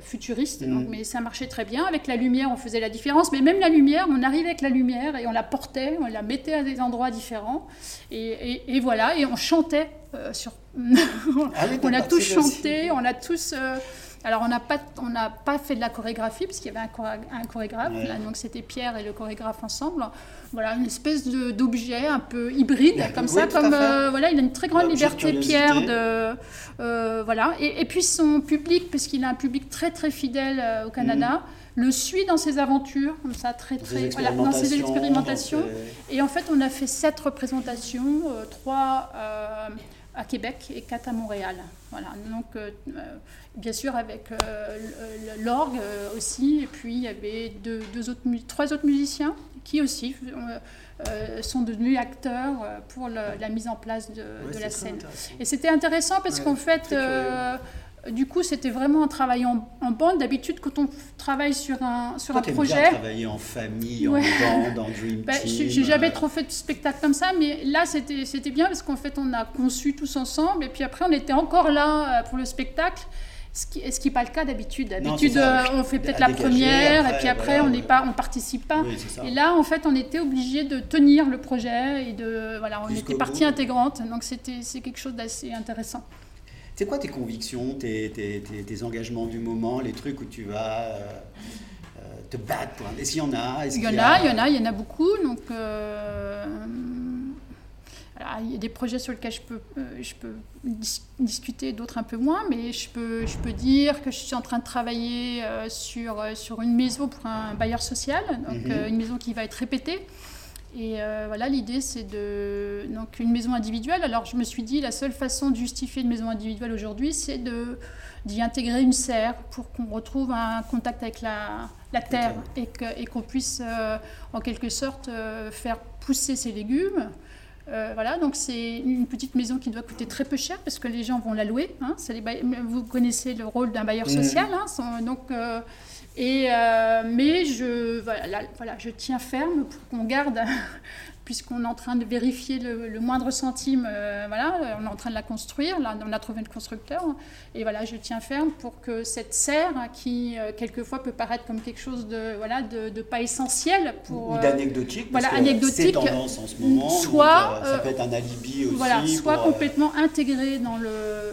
[SPEAKER 2] futuriste, mm. mais ça marchait très bien. Avec la lumière, on faisait la différence, mais même la lumière, on arrivait avec la lumière et on la portait, on la mettait à des endroits différents, et, voilà, et on chantait euh, sur. Ah on a tous chanté, on a tous. Euh, alors, on n'a pas, pas fait de la chorégraphie, parce qu'il y avait un, chorégraphe, donc c'était Pierre et le chorégraphe ensemble. Voilà, une espèce d'objet un peu hybride, comme ça. Comme, euh, voilà, il a une très grande liberté, Pierre, de, euh, voilà. Et, puis son public, puisqu'il a un public très, très fidèle euh, au Canada, mhm. le suit dans ses aventures, comme ça, très, très, voilà, dans ses expérimentations. Et en fait, on a fait sept représentations, trois à Québec et quatre à Montréal. Voilà, donc euh, euh, bien sûr avec euh, l'orgue aussi, et puis il y avait deux, autres, trois autres musiciens qui aussi sont devenus acteurs pour la mise en place de, la scène. Et c'était intéressant parce qu'en fait, du coup, c'était vraiment un travail en, bande. D'habitude, quand on travaille sur un, sur un projet. Bien
[SPEAKER 1] travailler en famille, en bande, en dream
[SPEAKER 2] ben, team. J'ai jamais trop fait de spectacle comme ça, mais là, c'était bien parce qu'en fait, on a conçu tous ensemble. Et puis après, on était encore là euh, pour le spectacle. Ce qui n'est pas le cas d'habitude. D'habitude, euh, on fait peut-être la première, et puis après, on n'est pas, on participe pas. et là, en fait, on était obligé de tenir le projet et de, voilà, on était partie intégrante. Donc, c'était, c'est quelque chose d'assez intéressant.
[SPEAKER 1] C'est quoi tes convictions, tes, tes, tes, engagements du moment, les trucs où tu vas euh, euh, te battre pour Est-ce qu'il y en a?
[SPEAKER 2] Il y, en a, il y en a, il y en a beaucoup. Donc, euh, il y a des projets sur lesquels je peux, je peux discuter, d'autres un peu moins, mais je peux, je peux dire que je suis en train de travailler sur, sur une maison pour un bailleur social, donc mhm. une maison qui va être répétée. Et euh, voilà, l'idée, c'est de donc une maison individuelle. Alors, je me suis dit, la seule façon de justifier une maison individuelle aujourd'hui, c'est de d'y intégrer une serre pour qu'on retrouve un contact avec la, la terre et qu'on puisse, euh, en quelque sorte, euh, faire pousser ses légumes. voilà, donc c'est une petite maison qui doit coûter très peu cher parce que les gens vont la louer. Hein. vous connaissez le rôle d'un bailleur mmh. social. Hein, donc, et, euh, mais je, voilà, voilà, je tiens ferme pour qu'on garde, puisqu'on est en train de vérifier le, moindre centime, euh, voilà, on est en train de la construire, là on a trouvé le constructeur, et voilà, je tiens ferme pour que cette serre, qui euh, quelquefois peut paraître comme quelque chose de, voilà, de, pas essentiel pour...
[SPEAKER 1] Ou d'anecdotique, voilà, anecdotique, c'est tendance en ce moment, soit, ça peut être un alibi aussi.
[SPEAKER 2] Voilà, soit complètement intégré dans le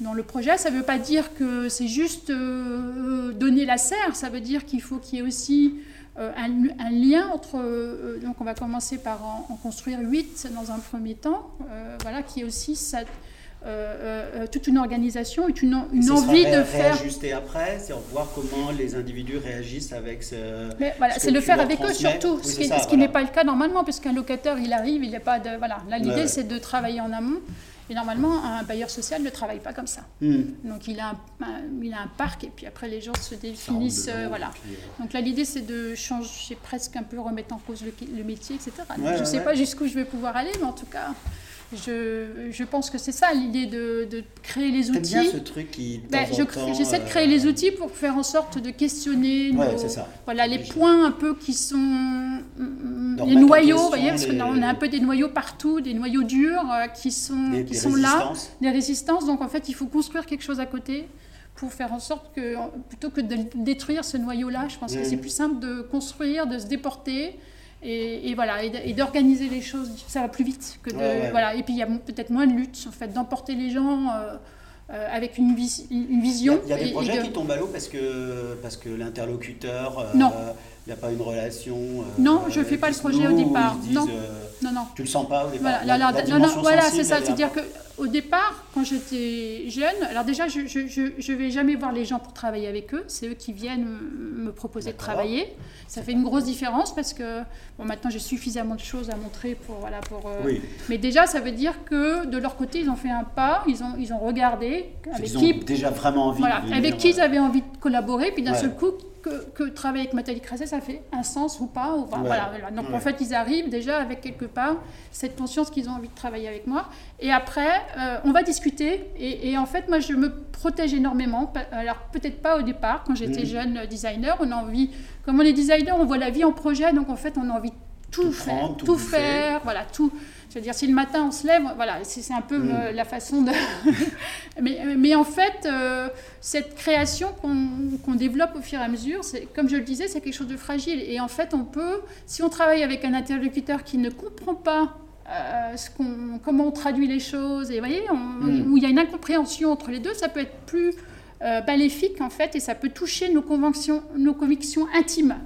[SPEAKER 2] dans le projet. Ça ne veut pas dire que c'est juste euh, donner la serre, ça veut dire qu'il faut qu'il y ait aussi euh, un, lien entre... Euh, donc on va commencer par en, construire huit dans un premier temps, voilà, qui est aussi cette, toute une organisation, une, une envie de faire...
[SPEAKER 1] Réajuster après, c'est voir comment les individus réagissent avec ce...
[SPEAKER 2] Mais voilà, c'est le faire avec eux surtout, ce qui, qui n'est pas le cas normalement, puisqu'un locataire, il arrive, il n'est pas de... Voilà, là l'idée c'est de travailler en amont. Et normalement, un bailleur social ne travaille pas comme ça. Hmm. Donc il a, un, il a un parc et puis après les gens se définissent. Euh, voilà. Euh, Donc là, l'idée, c'est de changer presque un peu, remettre en cause le, métier, etc. je ne sais pas jusqu'où je vais pouvoir aller, mais en tout cas, je, je, pense que c'est ça l'idée de, de, créer les outils.
[SPEAKER 1] bien ce truc qui.
[SPEAKER 2] Ben, J'essaie de créer les euh, outils pour faire en sorte de questionner voilà, les points un peu qui sont mm, les noyaux, vous voyez, parce qu'on a un peu des noyaux partout, des noyaux durs euh, qui sont, qui sont là, des résistances. Donc en fait, il faut construire quelque chose à côté pour faire en sorte que, plutôt que de détruire ce noyau-là, je pense que c'est mmh. plus simple de construire, de se déporter et, voilà, et d'organiser les choses, ça va plus vite que de, voilà. Et puis il y a peut-être moins de lutte en fait, d'emporter les gens. Euh, euh, avec une, une, vision.
[SPEAKER 1] Il y a, des projets qui tombent à l'eau parce que, parce que l'interlocuteur euh, n'a pas une relation.
[SPEAKER 2] non, je ne fais pas le projet au départ. non.
[SPEAKER 1] non, non. Tu le sens pas au départ
[SPEAKER 2] Voilà, non, non, voilà c'est ça. C'est-à-dire qu'au départ, quand j'étais jeune, alors déjà, je ne vais jamais voir les gens pour travailler avec eux. C'est eux qui viennent me proposer de travailler. Ça fait une grosse différence parce que bon, maintenant j'ai suffisamment de choses à montrer pour. Voilà, pour euh, Mais déjà, ça veut dire que de leur côté, ils ont fait un pas, ils ont, ils ont regardé
[SPEAKER 1] avec ils qui. Ont déjà vraiment envie
[SPEAKER 2] voilà, avec qui ils avaient envie de collaborer, puis d'un seul coup, que, que, travailler avec Nathalie Crasset, ça fait un sens ou pas. Ou, voilà, Donc en fait, ils arrivent déjà avec quelque part cette conscience qu'ils ont envie de travailler avec moi. Et après, euh, on va discuter. Et, en fait, moi, je me protège énormément. Alors, peut-être pas au départ, quand j'étais jeune designer. On a envie, comme on est designer, on voit la vie en projet. Donc, en fait, on a envie de tout, faire, tout, faire, voilà, tout. Je veux dire, si le matin on se lève, voilà, c'est un peu mm. euh, la façon de. mais, mais, en fait, euh, cette création qu'on développe au fur et à mesure, comme je le disais, c'est quelque chose de fragile. Et en fait, on peut, si on travaille avec un interlocuteur qui ne comprend pas euh, ce comment on traduit les choses, et voyez, mm. où il y a une incompréhension entre les deux, ça peut être plus maléfique en fait, et ça peut toucher nos convictions, nos convictions intimes.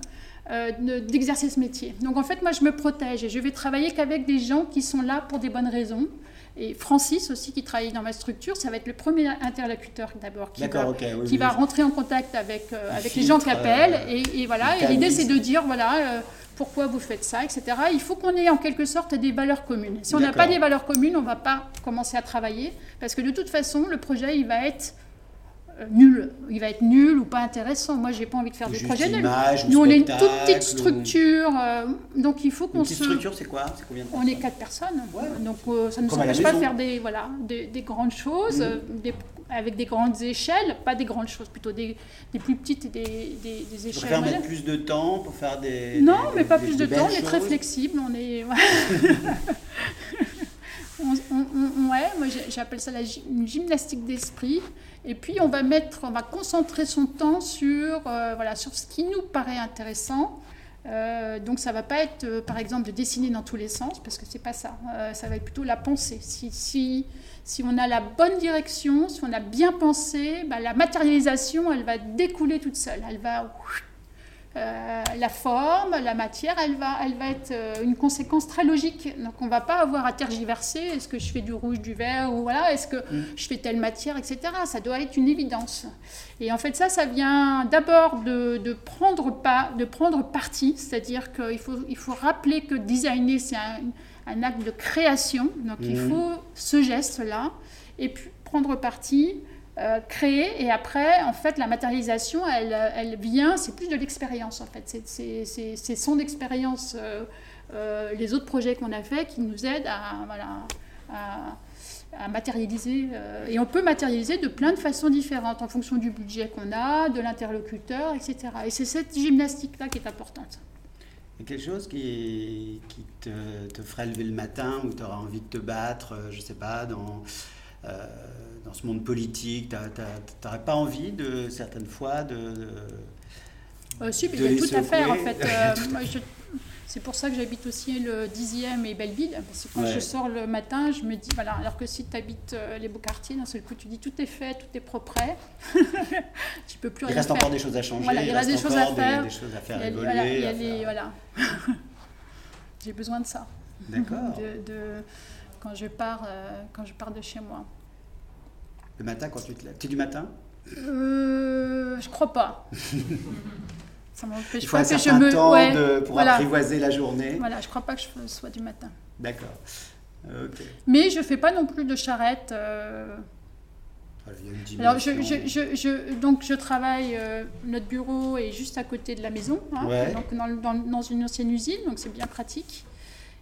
[SPEAKER 2] Euh, d'exercer ce métier. Donc en fait, moi, je me protège et je vais travailler qu'avec des gens qui sont là pour des bonnes raisons. Et Francis aussi, qui travaille dans ma structure, ça va être le premier interlocuteur d'abord qui, va, qui va rentrer en contact avec, euh, avec les gens qui appellent. Euh, et, voilà, et l'idée c'est de dire, voilà, pourquoi vous faites ça, etc. Il faut qu'on ait en quelque sorte des valeurs communes. Si on n'a pas des valeurs communes, on ne va pas commencer à travailler, parce que de toute façon, le projet, il va être nul. Il va être nul ou pas intéressant. Moi, j'ai pas envie de faire des projets nuls. Nous, on est une toute petite structure, euh, donc il faut qu'on se.
[SPEAKER 1] structure, c'est quoi?
[SPEAKER 2] On est quatre personnes, donc euh, ça ne nous empêche pas de faire des voilà des, grandes choses, euh, avec des grandes échelles, pas des grandes choses, plutôt des, plus petites et des, des, échelles.
[SPEAKER 1] Faire mettre plus de temps pour faire des.
[SPEAKER 2] Non, mais pas plus de temps. On est très flexible. On est. ouais, moi j'appelle ça la gymnastique d'esprit. Et puis on va mettre, on va concentrer son temps sur, euh, voilà, sur ce qui nous paraît intéressant. Euh, donc ça va pas être, euh, par exemple, de dessiner dans tous les sens, parce que c'est pas ça. ça va être plutôt la pensée. Si, si, si, on a la bonne direction, si on a bien pensé, bah, la matérialisation, elle va découler toute seule. Elle va euh, la forme, la matière, elle va, elle va être euh, une conséquence très logique. Donc on ne va pas avoir à tergiverser, est-ce que je fais du rouge, du vert, ou voilà, est-ce que mm. je fais telle matière, etc. Ça doit être une évidence. Et en fait ça, ça vient d'abord de, prendre, pas, de prendre parti, c'est-à-dire qu'il faut, il faut rappeler que designer, c'est un, acte de création, donc il mm. faut ce geste-là, et puis prendre parti, euh, créer et après en fait la matérialisation elle, elle vient c'est plus de l'expérience en fait. C'est son expérience euh, euh, les autres projets qu'on a fait qui nous aident à, voilà, à, matérialiser et on peut matérialiser de plein de façons différentes en fonction du budget qu'on a de l'interlocuteur etc et c'est cette gymnastique là qui est importante.
[SPEAKER 1] A quelque chose qui, qui te, te, ferait lever le matin ou tu auras envie de te battre, je sais pas, dans, dans ce monde politique Tu n'aurais pas envie, de, certaines fois, de.
[SPEAKER 2] Euh, si, il y a tout à faire, en fait. Euh, c'est pour ça que j'habite aussi le 10e et Belleville, parce que quand je sors le matin, je me dis, voilà, alors que si tu habites euh, les beaux quartiers, d'un seul coup, tu dis tout est fait, tout est propre, tu peux plus
[SPEAKER 1] il reste encore des choses à changer,
[SPEAKER 2] voilà, il, reste, des choses à faire,
[SPEAKER 1] des, choses à faire évoluer.
[SPEAKER 2] Voilà, J'ai besoin de ça.
[SPEAKER 1] D'accord.
[SPEAKER 2] de, quand, je pars, quand je pars de chez moi.
[SPEAKER 1] Le matin quand tu te lèves Tu es du matin
[SPEAKER 2] euh, Je crois pas.
[SPEAKER 1] Ça m'empêche pas que je me. Temps pour apprivoiser la journée.
[SPEAKER 2] Voilà, je crois pas que je sois du matin.
[SPEAKER 1] D'accord.
[SPEAKER 2] Mais je fais pas non plus de charrette. Euh... Alors, je, je, je, donc je travaille, euh, notre bureau est juste à côté de la maison, hein, donc dans, dans, dans, une ancienne usine, donc c'est bien pratique.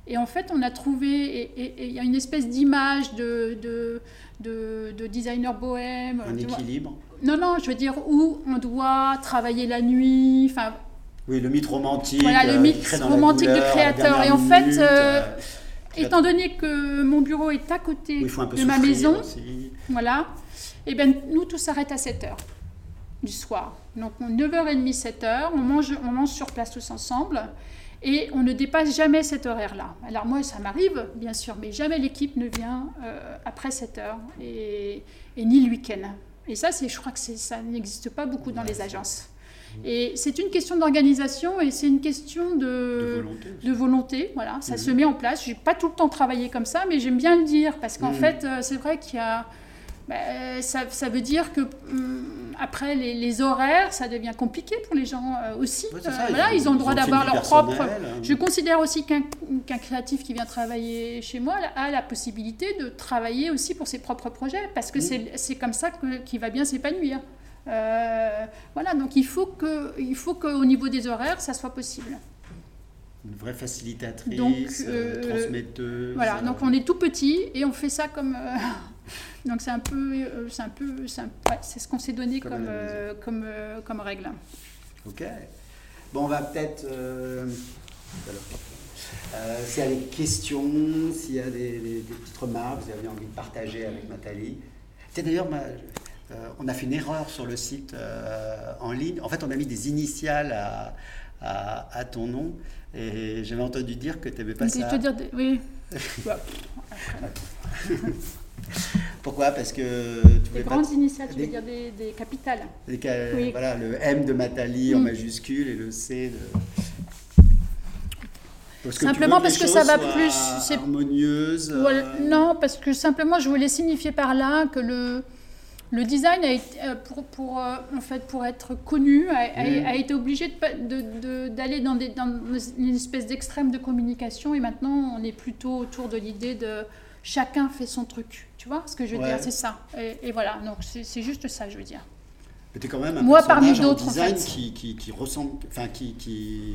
[SPEAKER 2] Et en fait, on a trouvé, il y a une espèce d'image de, de, de, designer bohème.
[SPEAKER 1] Un équilibre
[SPEAKER 2] Non, non, je veux dire où on doit travailler la nuit. Enfin,
[SPEAKER 1] oui, le mythe romantique.
[SPEAKER 2] Voilà, le euh, mythe romantique du créateur. Et en fait, euh, étant donné que mon bureau est à côté de ma maison, voilà, et eh ben, nous, tout s'arrête à 7 h du soir. Donc, 9h30, 7h, on mange, on mange sur place tous ensemble. Et on ne dépasse jamais cet horaire-là. Alors moi, ça m'arrive, bien sûr, mais jamais l'équipe ne vient euh, après 7 heures et, ni le week-end. Et ça, je crois que ça n'existe pas beaucoup dans les agences. Et c'est une question d'organisation et c'est une question de, de volonté. Voilà, ça se met en place. Je n'ai pas tout le temps travaillé comme ça, mais j'aime bien le dire parce qu'en fait, euh, c'est vrai qu'il y a bah, ça, ça, veut dire que hum, après les, les, horaires, ça devient compliqué pour les gens euh, aussi. Euh, voilà, ils, ont le droit d'avoir leur propre. Hein. Je considère aussi qu'un créatif qui vient travailler chez moi a la possibilité de travailler aussi pour ses propres projets, parce que c'est comme ça qu'il va bien s'épanouir. Euh, voilà, donc il faut qu'au niveau des horaires, ça soit possible.
[SPEAKER 1] une vraie facilitatrice,
[SPEAKER 2] Donc,
[SPEAKER 1] euh,
[SPEAKER 2] euh,
[SPEAKER 1] transmetteuse.
[SPEAKER 2] Voilà,
[SPEAKER 1] euh,
[SPEAKER 2] donc on est tout petit et on fait ça comme. Donc c'est un peu, euh, c'est un peu, c'est un- ouais, c'est ce qu'on s'est donné
[SPEAKER 1] Comme
[SPEAKER 2] comme euh, comme euh, comme règle.
[SPEAKER 1] Ok. Bon, on va peut-être. s'il y a des questions, s'il y a des, des- des petites remarques, vous avez envie de partager avec Nathalie. Tiens, d'ailleurs, ma- euh, on a fait une erreur sur le site euh, en ligne. En fait, on a mis des initiales à, à- à ton nom. Et j'avais entendu dire que tu n'aimais pas
[SPEAKER 2] Je
[SPEAKER 1] ça.
[SPEAKER 2] te dire, oui.
[SPEAKER 1] Pourquoi? Parce que tu
[SPEAKER 2] des
[SPEAKER 1] voulais pas
[SPEAKER 2] grandes initiales, tu veux
[SPEAKER 1] des-
[SPEAKER 2] dire des, des capitales. Oui.
[SPEAKER 1] Voilà, le M de Nathalie en
[SPEAKER 2] Mm.
[SPEAKER 1] majuscule et le C de. Parce
[SPEAKER 2] Simplement
[SPEAKER 1] veux
[SPEAKER 2] parce que ça va plus, c'est-. Voilà,
[SPEAKER 1] euh,
[SPEAKER 2] Non, parce que simplement, je voulais signifier par là que le, le design, a été, euh, pour, pour, euh, en fait, pour être connu, a, a- a été obligé d'aller de, de, d'aller dans, des, dans une espèce d'extrême de communication. Et maintenant, on est plutôt autour de l'idée de chacun fait son truc. Tu vois ce que je veux
[SPEAKER 1] Ouais.
[SPEAKER 2] dire C'est ça. Et, et voilà, donc c'est c'est juste ça, je veux dire.
[SPEAKER 1] Mais t'es quand même un
[SPEAKER 2] Moi, parmi
[SPEAKER 1] en
[SPEAKER 2] d'autres, en
[SPEAKER 1] design
[SPEAKER 2] fait.
[SPEAKER 1] qui, qui, qui ressemble, enfin qui, qui,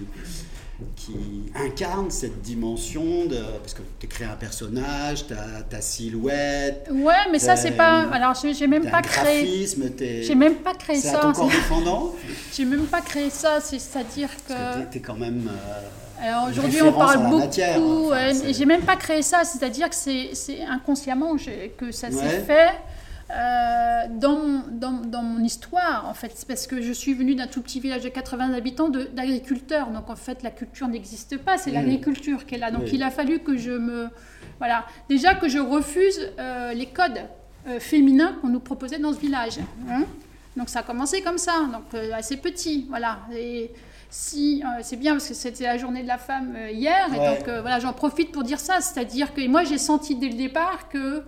[SPEAKER 1] qui incarne cette dimension de, parce que tu crées un personnage, ta, ta silhouette,
[SPEAKER 2] Ouais, mais ça, c'est pas. Alors, j'ai même pas
[SPEAKER 1] un
[SPEAKER 2] créé.
[SPEAKER 1] graphisme, t'es-
[SPEAKER 2] J'ai même pas créé
[SPEAKER 1] c'est
[SPEAKER 2] ça.
[SPEAKER 1] ton corps défendant.
[SPEAKER 2] J'ai même pas créé ça. C'est- C'est-à-dire que.
[SPEAKER 1] Parce que t'es, t'es quand même. euh,
[SPEAKER 2] Alors aujourd'hui, on parle beaucoup.
[SPEAKER 1] enfin,
[SPEAKER 2] et j'ai même pas créé ça, c'est-à-dire que c'est inconsciemment que ça
[SPEAKER 1] Ouais.
[SPEAKER 2] s'est fait euh, dans, mon, dans, dans mon histoire, en fait. Parce que je suis venue d'un tout petit village de 80 habitants d'agriculteurs. Donc en fait, la culture n'existe pas, c'est
[SPEAKER 1] Mm.
[SPEAKER 2] l'agriculture qui est là. Donc
[SPEAKER 1] Oui.
[SPEAKER 2] il a fallu que je me. Voilà. Déjà que je refuse euh, les codes euh, féminins qu'on nous proposait dans ce village. hein. Donc ça a commencé comme ça, donc euh, assez petit, voilà. Et si euh, c'est bien parce que c'était la journée de la femme euh, hier, et donc euh, voilà, j'en profite pour dire ça, c'est-à-dire que moi j'ai senti dès le départ que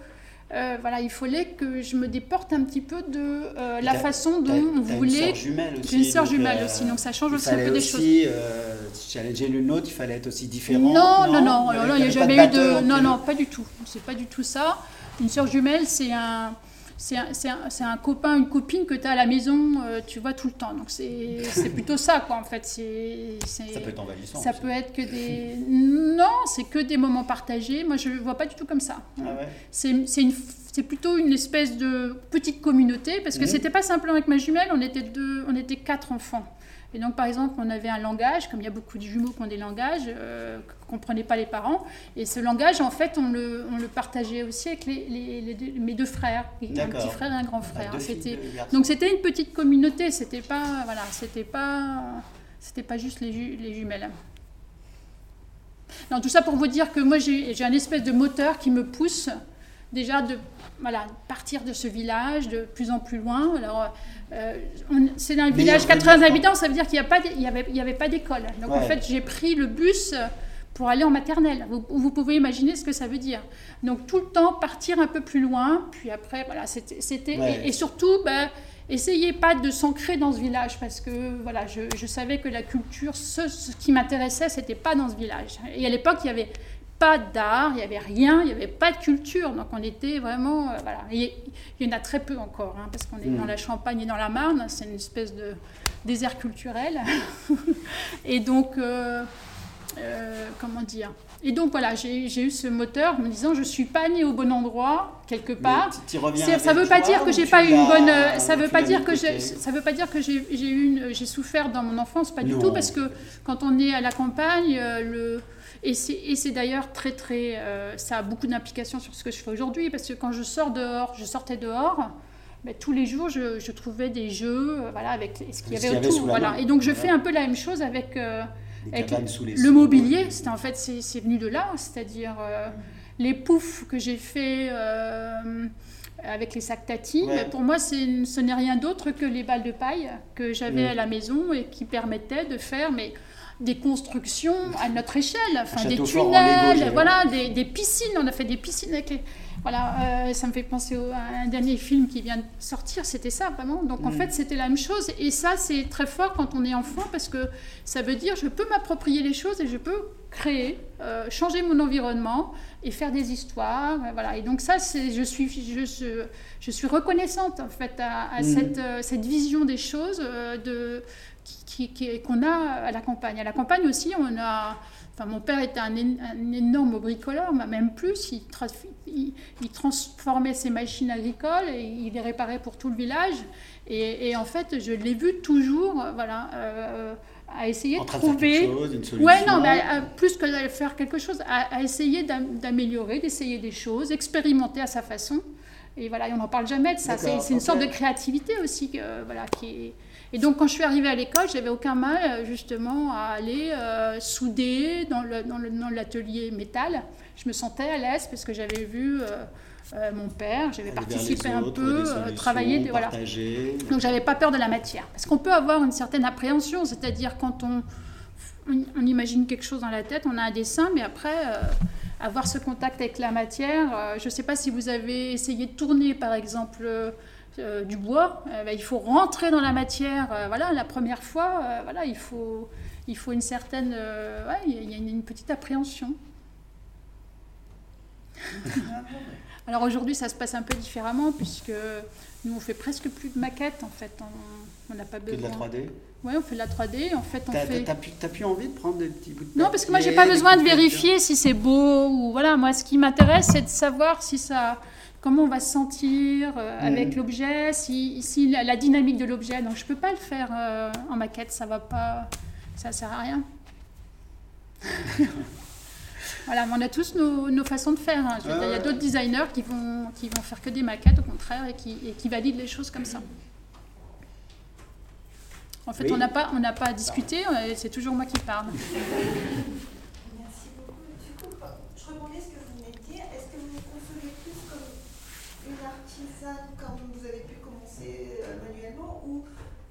[SPEAKER 2] voilà, il fallait que je me déporte un petit peu de la façon dont on
[SPEAKER 1] une
[SPEAKER 2] voulait.
[SPEAKER 1] sœur jumelle aussi.
[SPEAKER 2] J'ai une sœur jumelle aussi, donc ça change
[SPEAKER 1] il
[SPEAKER 2] aussi un
[SPEAKER 1] fallait
[SPEAKER 2] peu des
[SPEAKER 1] aussi, euh, challenger le nôtre, il fallait être aussi différent.
[SPEAKER 2] Non, non, non,
[SPEAKER 1] il
[SPEAKER 2] là, il n'y a jamais eu de. Non, non, pas du tout. C'est pas du tout ça. Une sœur jumelle, c'est un. C'est un, un- un copain, une copine que tu as à la maison, euh, tu vois tout le temps. Donc c'est plutôt ça, quoi, en fait. C'est
[SPEAKER 1] Ça peut être envahissant.
[SPEAKER 2] ça
[SPEAKER 1] aussi.
[SPEAKER 2] peut être que des. Non, c'est que des moments partagés. Moi, je ne vois pas du tout comme ça.
[SPEAKER 1] Ah ouais.
[SPEAKER 2] C'est plutôt une espèce de petite communauté, parce que
[SPEAKER 1] Mhm.
[SPEAKER 2] c'était pas simplement avec ma jumelle, on était, deux, on était quatre enfants. Et donc, par exemple, on avait un langage, comme il y a beaucoup de jumeaux qui ont des langages, euh, que ne comprenaient pas les parents. Et ce langage, en fait, on le, on le partageait aussi avec les, les- les deux- mes deux frères, un petit frère et un grand
[SPEAKER 1] Ah,
[SPEAKER 2] frère.
[SPEAKER 1] filles,
[SPEAKER 2] donc c'était une petite communauté, c'était pas voilà, c'était pas c'était pas juste les, ju- les jumelles. Non, tout ça pour vous dire que moi j'ai un espèce de moteur qui me pousse déjà de voilà, partir de ce village de plus en plus loin. Alors euh, c'est un village
[SPEAKER 1] revenir
[SPEAKER 2] 80
[SPEAKER 1] quand-
[SPEAKER 2] habitants, ça veut dire qu'il n'y a pas d'- il y avait il y avait pas d'école. Donc en fait, j'ai pris le bus pour aller en maternelle. Vous, vous pouvez imaginer ce que ça veut dire. Donc tout le temps partir un peu plus loin, puis après voilà, c'était c'était
[SPEAKER 1] Ouais.
[SPEAKER 2] et, et surtout ben, essayez pas de s'ancrer dans ce village parce que voilà, je, je savais que la culture, ce, ce qui m'intéressait, c'était pas dans ce village. Et à l'époque, il y avait pas d'art, il y avait rien, il y avait pas de culture, donc on était vraiment euh, voilà. Et il y en a très peu encore, hein, parce qu'on est dans la Champagne et dans la Marne, c'est une espèce de désert culturel. et donc euh, euh, comment dire? Et donc voilà, j'ai eu ce moteur me disant je suis pas née au bon endroit quelque part. Ça veut pas dire que j'ai pas eu une bonne. Ça veut pas dire que j'ai. Ça veut pas dire que j'ai eu une. J'ai souffert dans mon enfance, pas du tout, parce que quand on est à la campagne, le. Et c'est d'ailleurs très très. euh, ça a beaucoup d'implications sur ce que je fais aujourd'hui, parce que quand je sors dehors, je sortais dehors. ben, tous les jours, je, je trouvais des jeux, euh, voilà, avec ce qu'il y avait
[SPEAKER 1] qu'il y avait
[SPEAKER 2] autour, voilà. Et donc je
[SPEAKER 1] Voilà.
[SPEAKER 2] fais un peu la même chose avec euh,
[SPEAKER 1] Des
[SPEAKER 2] avec
[SPEAKER 1] cabanes sous les
[SPEAKER 2] le mobilier, c'était en fait c'est venu de là, c'est-à-dire euh, les poufs que j'ai fait euh, avec les sacs tati.
[SPEAKER 1] Ouais.
[SPEAKER 2] mais pour moi, ce n'est rien d'autre que les balles de paille que j'avais
[SPEAKER 1] Mm.
[SPEAKER 2] à la maison et qui permettaient de faire mais des constructions à notre échelle, enfin des
[SPEAKER 1] Lego
[SPEAKER 2] tunnels, voilà, des, des piscines. On a fait des piscines avec les voilà, euh, ça me fait penser au- à un dernier film qui vient de sortir, c'était ça vraiment. Donc en
[SPEAKER 1] Mm.
[SPEAKER 2] fait, c'était la même chose. Et ça, c'est très fort quand on est enfant parce que ça veut dire je peux m'approprier les choses et je peux créer, euh, changer mon environnement et faire des histoires. euh, Voilà. Et donc ça, je, suis, je, je, suis reconnaissante en fait à, à
[SPEAKER 1] Mm.
[SPEAKER 2] cette, euh, cette vision des choses de, qui- qu'on a à la campagne. À la campagne aussi, on a Enfin, mon père était un, énorme bricoleur, même plus. Il, il, transformait ses machines agricoles et il les réparait pour tout le village. Et, en fait, je l'ai vu toujours, voilà, euh, à essayer
[SPEAKER 1] de
[SPEAKER 2] trouver.
[SPEAKER 1] Chose, une solution.
[SPEAKER 2] Ouais, non, mais plus que de faire quelque chose, à, essayer d'améliorer, d'essayer des choses, expérimenter à sa façon. Et voilà, on n'en parle jamais de ça. C'est une sorte de créativité aussi, voilà, qui est. Et donc, quand je suis arrivée à l'école, j'avais aucun mal, justement, à aller euh, souder dans l'atelier dans métal. Je me sentais à l'aise parce que j'avais vu euh, euh, mon père, j'avais participé un peu, travailler. Voilà. Donc, j'avais pas peur de la matière. Parce qu'on peut avoir une certaine appréhension, c'est-à-dire quand on, on, imagine quelque chose dans la tête, on a un dessin, mais après avoir ce contact avec la matière. je ne sais pas si vous avez essayé de tourner, par exemple, euh, du bois, euh, bah, il faut rentrer dans la matière. Euh, voilà, la première fois, voilà, il faut, il faut une certaine, ouais, il y a une, petite appréhension. Alors aujourd'hui, ça se passe un peu différemment puisque nous on fait presque plus de maquettes en fait. On n'a pas besoin.
[SPEAKER 1] de la 3D.
[SPEAKER 2] Oui, on fait de la 3D. En fait, on fait.
[SPEAKER 1] T'as plus, plus, envie de prendre des petits bouts de
[SPEAKER 2] Non, parce que moi, j'ai pas besoin de vérifier si c'est beau ou voilà. Moi, ce qui m'intéresse, c'est de savoir si ça, comment on va se sentir euh, avec mm. l'objet, si, si la, dynamique de l'objet. Donc je ne peux pas le faire euh, en maquette, ça va pas, ça sert à rien. voilà, mais on a tous nos, façons de faire. Hein. il y a d'autres designers qui vont, qui vont faire que des maquettes, au contraire, et qui, et qui valident les choses comme ça. En fait, on n'a pas, on pas à discuter, c'est toujours moi qui parle.
[SPEAKER 3] quand vous avez pu commencer euh, manuellement ou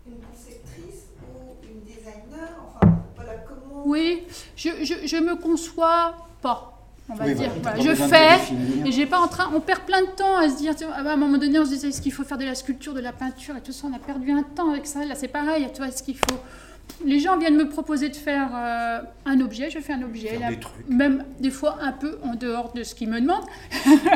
[SPEAKER 3] une conceptrice ou une designer Enfin, voilà,
[SPEAKER 2] je, je, je me conçois pas. On va dire, je fais, et j'ai pas en train, on perd plein de temps à se dire, à un moment donné, on se disait, est-ce qu'il faut faire de la sculpture, de la peinture et tout ça, on a perdu un temps avec ça. Là, c'est pareil, tu vois, est-ce qu'il faut les gens viennent me proposer de faire euh, un objet, je fais un objet, même des fois un peu en dehors de ce qu'ils me demandent.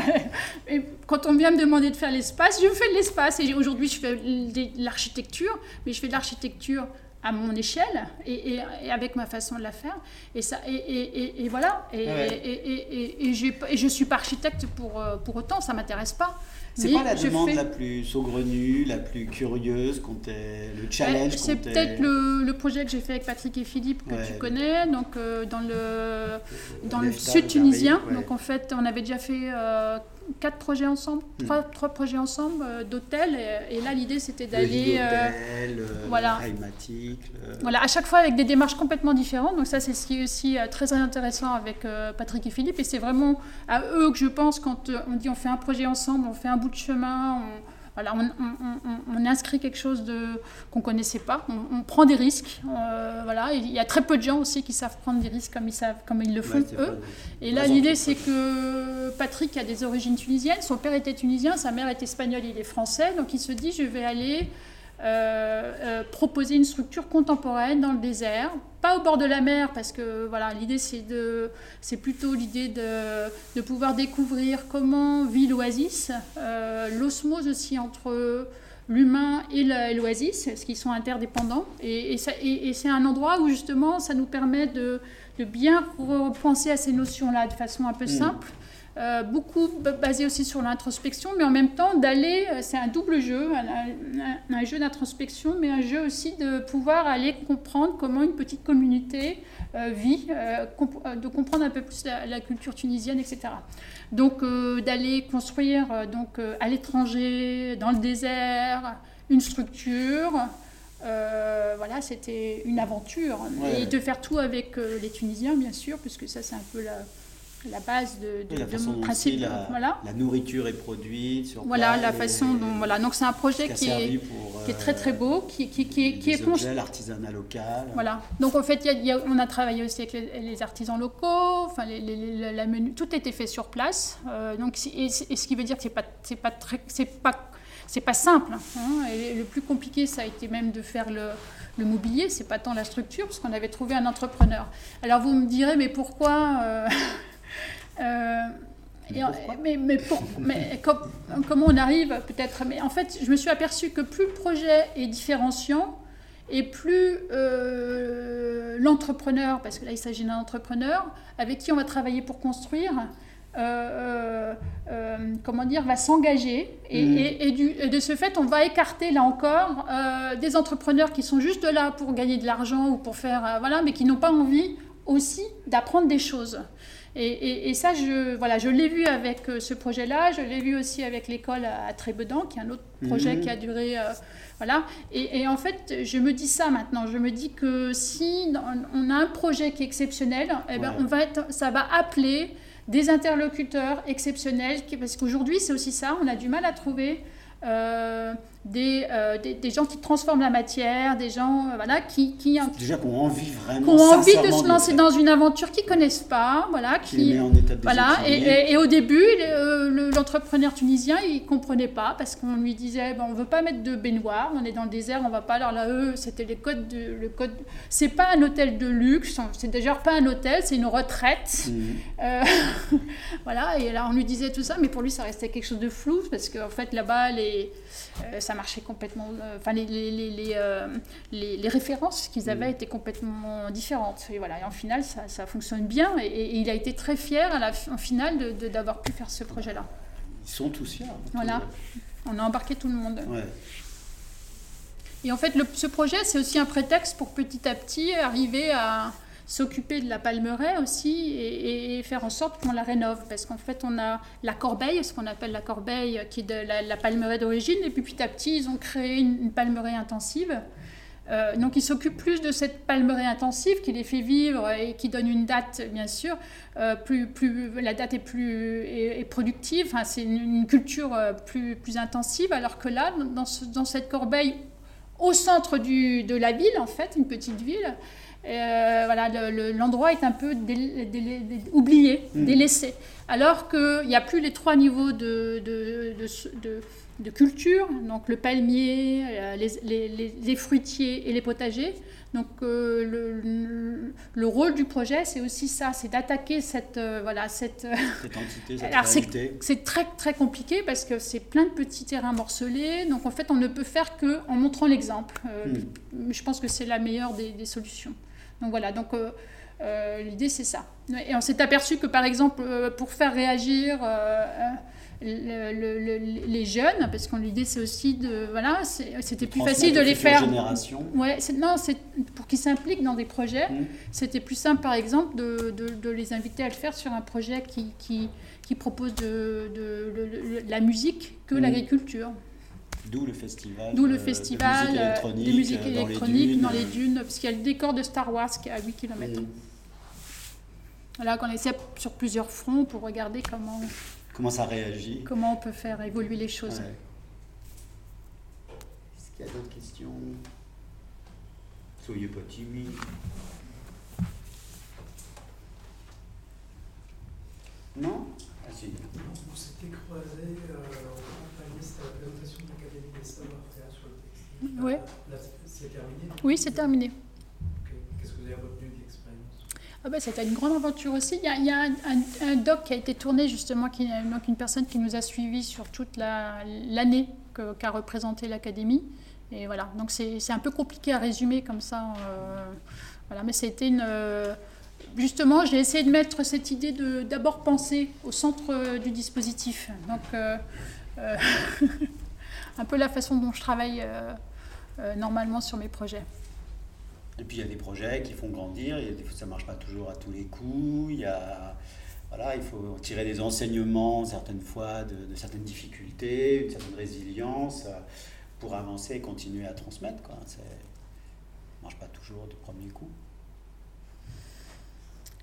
[SPEAKER 2] et quand on vient me demander de faire l'espace, je fais de l'espace. Et aujourd'hui, je fais de l'architecture, mais je fais de l'architecture à mon échelle et, avec ma façon de la faire. Et, ça, et, voilà. Et, je ne suis pas architecte pour, euh, pour autant, ça ne m'intéresse pas.
[SPEAKER 1] C'est pas la demande la plus saugrenue, la plus curieuse, le challenge
[SPEAKER 2] C'est peut-être le, projet que j'ai fait avec Patrick et Philippe que tu connais, donc euh, dans le dans le sud tunisien. Donc en fait, on avait déjà fait euh, quatre projets ensemble, hmm. trois, trois projets ensemble euh, d'hôtels. Et, là, l'idée, c'était d'aller.
[SPEAKER 1] voilà.
[SPEAKER 2] Voilà, à chaque fois avec des démarches complètement différentes. Donc, ça, c'est ce qui est aussi très intéressant avec Patrick et Philippe. Et c'est vraiment à eux que je pense quand on dit on fait un projet ensemble, on fait un bout de chemin, on, voilà, on, inscrit quelque chose de, qu'on ne connaissait pas, on, prend des risques. Euh, voilà, il y a très peu de gens aussi qui savent prendre des risques comme ils, savent, comme ils le font eux. Et là, l'idée, c'est que Patrick a des origines tunisiennes, son père était tunisien, sa mère est espagnole, il est français, donc il se dit, je vais aller proposer une structure contemporaine dans le désert, pas au bord de la mer, parce que voilà, l'idée c'est de, c'est plutôt l'idée de, de, pouvoir découvrir comment vit l'oasis, euh, l'osmose aussi entre l'humain et l'oasis, ce qui sont interdépendants, et, et, et c'est un endroit où justement ça nous permet de, de bien repenser à ces notions-là de façon un peu mmh. Euh, beaucoup basé aussi sur l'introspection, mais en même temps d'aller, euh, c'est un double jeu, un, jeu d'introspection, mais un jeu aussi de pouvoir aller comprendre comment une petite communauté euh, vit, de comprendre un peu plus la, culture tunisienne, etc. Donc d'aller construire donc, à l'étranger, dans le désert, une structure. voilà, c'était une aventure. Et de faire tout avec les Tunisiens, bien sûr, puisque ça, c'est un peu la, la base de, de, mon principe.
[SPEAKER 1] La,
[SPEAKER 2] voilà.
[SPEAKER 1] la nourriture est produite sur
[SPEAKER 2] Voilà la façon dont. Voilà, donc c'est un projet qui, est, qui est très très beau, qui, qui, qui, qui est
[SPEAKER 1] l'artisanat local.
[SPEAKER 2] Voilà, donc en fait, y a, on a travaillé aussi avec les, artisans locaux, enfin, les, les, la menu, tout été fait sur place. Euh, donc, et, ce qui veut dire que c'est pas, c'est pas très, c'est pas, c'est pas simple. Hein, et le plus compliqué, ça a été même de faire le, le mobilier, c'est pas tant la structure, parce qu'on avait trouvé un entrepreneur. Alors vous me direz, mais pourquoi euh, euh, mais, mais, pour, mais comment on arrive peut-être Mais en fait, je me suis aperçue que plus le projet est différenciant et plus euh, l'entrepreneur, parce que là il s'agit d'un entrepreneur, avec qui on va travailler pour construire, euh, euh, comment dire, va s'engager. Et, mm. de ce fait, on va écarter, là encore, des entrepreneurs qui sont juste là pour gagner de l'argent ou pour faire. voilà, mais qui n'ont pas envie aussi d'apprendre des choses. Et, ça, je, voilà, je l'ai vu avec ce projet-là, je l'ai vu aussi avec l'école à, Trébedan, qui est un autre projet mm. qui a duré voilà. Et, en fait, je me dis ça maintenant. Je me dis que si on a un projet qui est exceptionnel, eh ben, on va être, ça va appeler des interlocuteurs exceptionnels, parce qu'aujourd'hui, c'est aussi ça, on a du mal à trouver euh, euh, des, des, gens qui transforment la matière, des gens euh, voilà, qui, qui,
[SPEAKER 1] Déjà qui ont envie vraiment
[SPEAKER 2] qui ont envie de se lancer dans une aventure qu'ils connaissent pas, voilà, qui,
[SPEAKER 1] en état de
[SPEAKER 2] voilà, et, et, au début, l'entrepreneur tunisien, il comprenait pas parce qu'on lui disait, ben, on veut pas mettre de baignoire, on est dans le désert, on va pas. Alors là, eux, c'était les codes de, le code. C'est pas un hôtel de luxe, c'est déjà pas un hôtel, c'est une retraite, mmh. voilà. Et là, on lui disait tout ça, mais pour lui, ça restait quelque chose de flou parce qu'en fait, là-bas, les euh, ça marchait complètement. Euh, enfin, les, les, les, euh, les, les, références qu'ils avaient mm. étaient complètement différentes. Et voilà, et en final, ça, ça fonctionne bien. Et, il a été très fier, à la, en finale, d'avoir de, pu faire ce projet-là.
[SPEAKER 1] Ils sont tous fiers.
[SPEAKER 2] Voilà. On a embarqué tout le monde. Et en fait, le, ce projet, c'est aussi un prétexte pour petit à petit arriver à s'occuper de la palmeraie aussi et, faire en sorte qu'on la rénove. Parce qu'en fait, on a la corbeille, ce qu'on appelle la corbeille, qui est de la, palmeraie d'origine, et puis petit à petit, ils ont créé une, palmeraie intensive. Euh, donc ils s'occupent plus de cette palmeraie intensive qui les fait vivre et qui donne une date, bien sûr, euh, plus, plus, la date est plus est, productive, c'est une, culture euh, plus, plus intensive, alors que là, dans, dans cette corbeille, au centre du, de la ville, en fait, une petite ville, voilà, l'endroit est un peu oublié, hmm. délaissé. Alors qu'il n'y a plus les trois niveaux de, de, culture, donc le palmier, euh, les, fruitiers et les potagers. Donc euh, le, le, rôle du projet, c'est aussi ça, c'est d'attaquer cette, voilà, cette,
[SPEAKER 1] cette entité,
[SPEAKER 2] cette C'est très, très compliqué parce que c'est plein de petits terrains morcelés. Donc en fait, on ne peut faire qu'en montrant l'exemple. Hmm. Je pense que c'est la meilleure des solutions. Donc voilà, donc euh, euh, l'idée c'est ça. Et on s'est aperçu que par exemple, euh, pour faire réagir les jeunes, parce que l'idée c'est aussi de voilà, c'était plus facile de les faire.
[SPEAKER 1] Génération.
[SPEAKER 2] Ouais, non, c'est pour qu'ils s'impliquent dans des projets. Mmh. C'était plus simple par exemple de, de, les inviter à le faire sur un projet qui, qui, qui propose de, de, la musique que mmh. l'agriculture.
[SPEAKER 1] D'où le festival,
[SPEAKER 2] D'où le festival de musique électronique, dans, les dunes, parce qu'il y a le décor de Star Wars qui est à 8 km. Mm. Là, qu'on essaie sur plusieurs fronts pour regarder comment,
[SPEAKER 1] comment ça réagit.
[SPEAKER 2] Comment on peut faire évoluer les choses.
[SPEAKER 1] Est-ce qu'il y a d'autres questions? Soyez pas timide. Non?
[SPEAKER 4] Ah, si. On s'était croisés euh, en c'était la présentation de savoir-faire sur le textile.
[SPEAKER 2] Oui.
[SPEAKER 4] c'est terminé?
[SPEAKER 2] Oui, c'est terminé.
[SPEAKER 4] Qu'est-ce que vous avez retenu de l'expérience?
[SPEAKER 2] Ah bah, C'était une grande aventure aussi. Il y a, il y a un, un, doc qui a été tourné justement, qui, donc une personne qui nous a suivis sur toute l'année qu'a représenté l'Académie. Et voilà, donc c'est un peu compliqué à résumer comme ça. Euh, voilà, mais c'était une. Euh, justement, j'ai essayé de mettre cette idée de d'abord penser au centre euh, du dispositif. Donc, euh, un peu la façon dont je travaille normalement sur mes projets.
[SPEAKER 1] Et puis il y a des projets qui font grandir, et ça ne marche pas toujours à tous les coups. Il, y a, voilà, il faut tirer des enseignements certaines fois de, certaines difficultés, une certaine résilience pour avancer et continuer à transmettre. Quoi. Ça ne marche pas toujours du premier coup.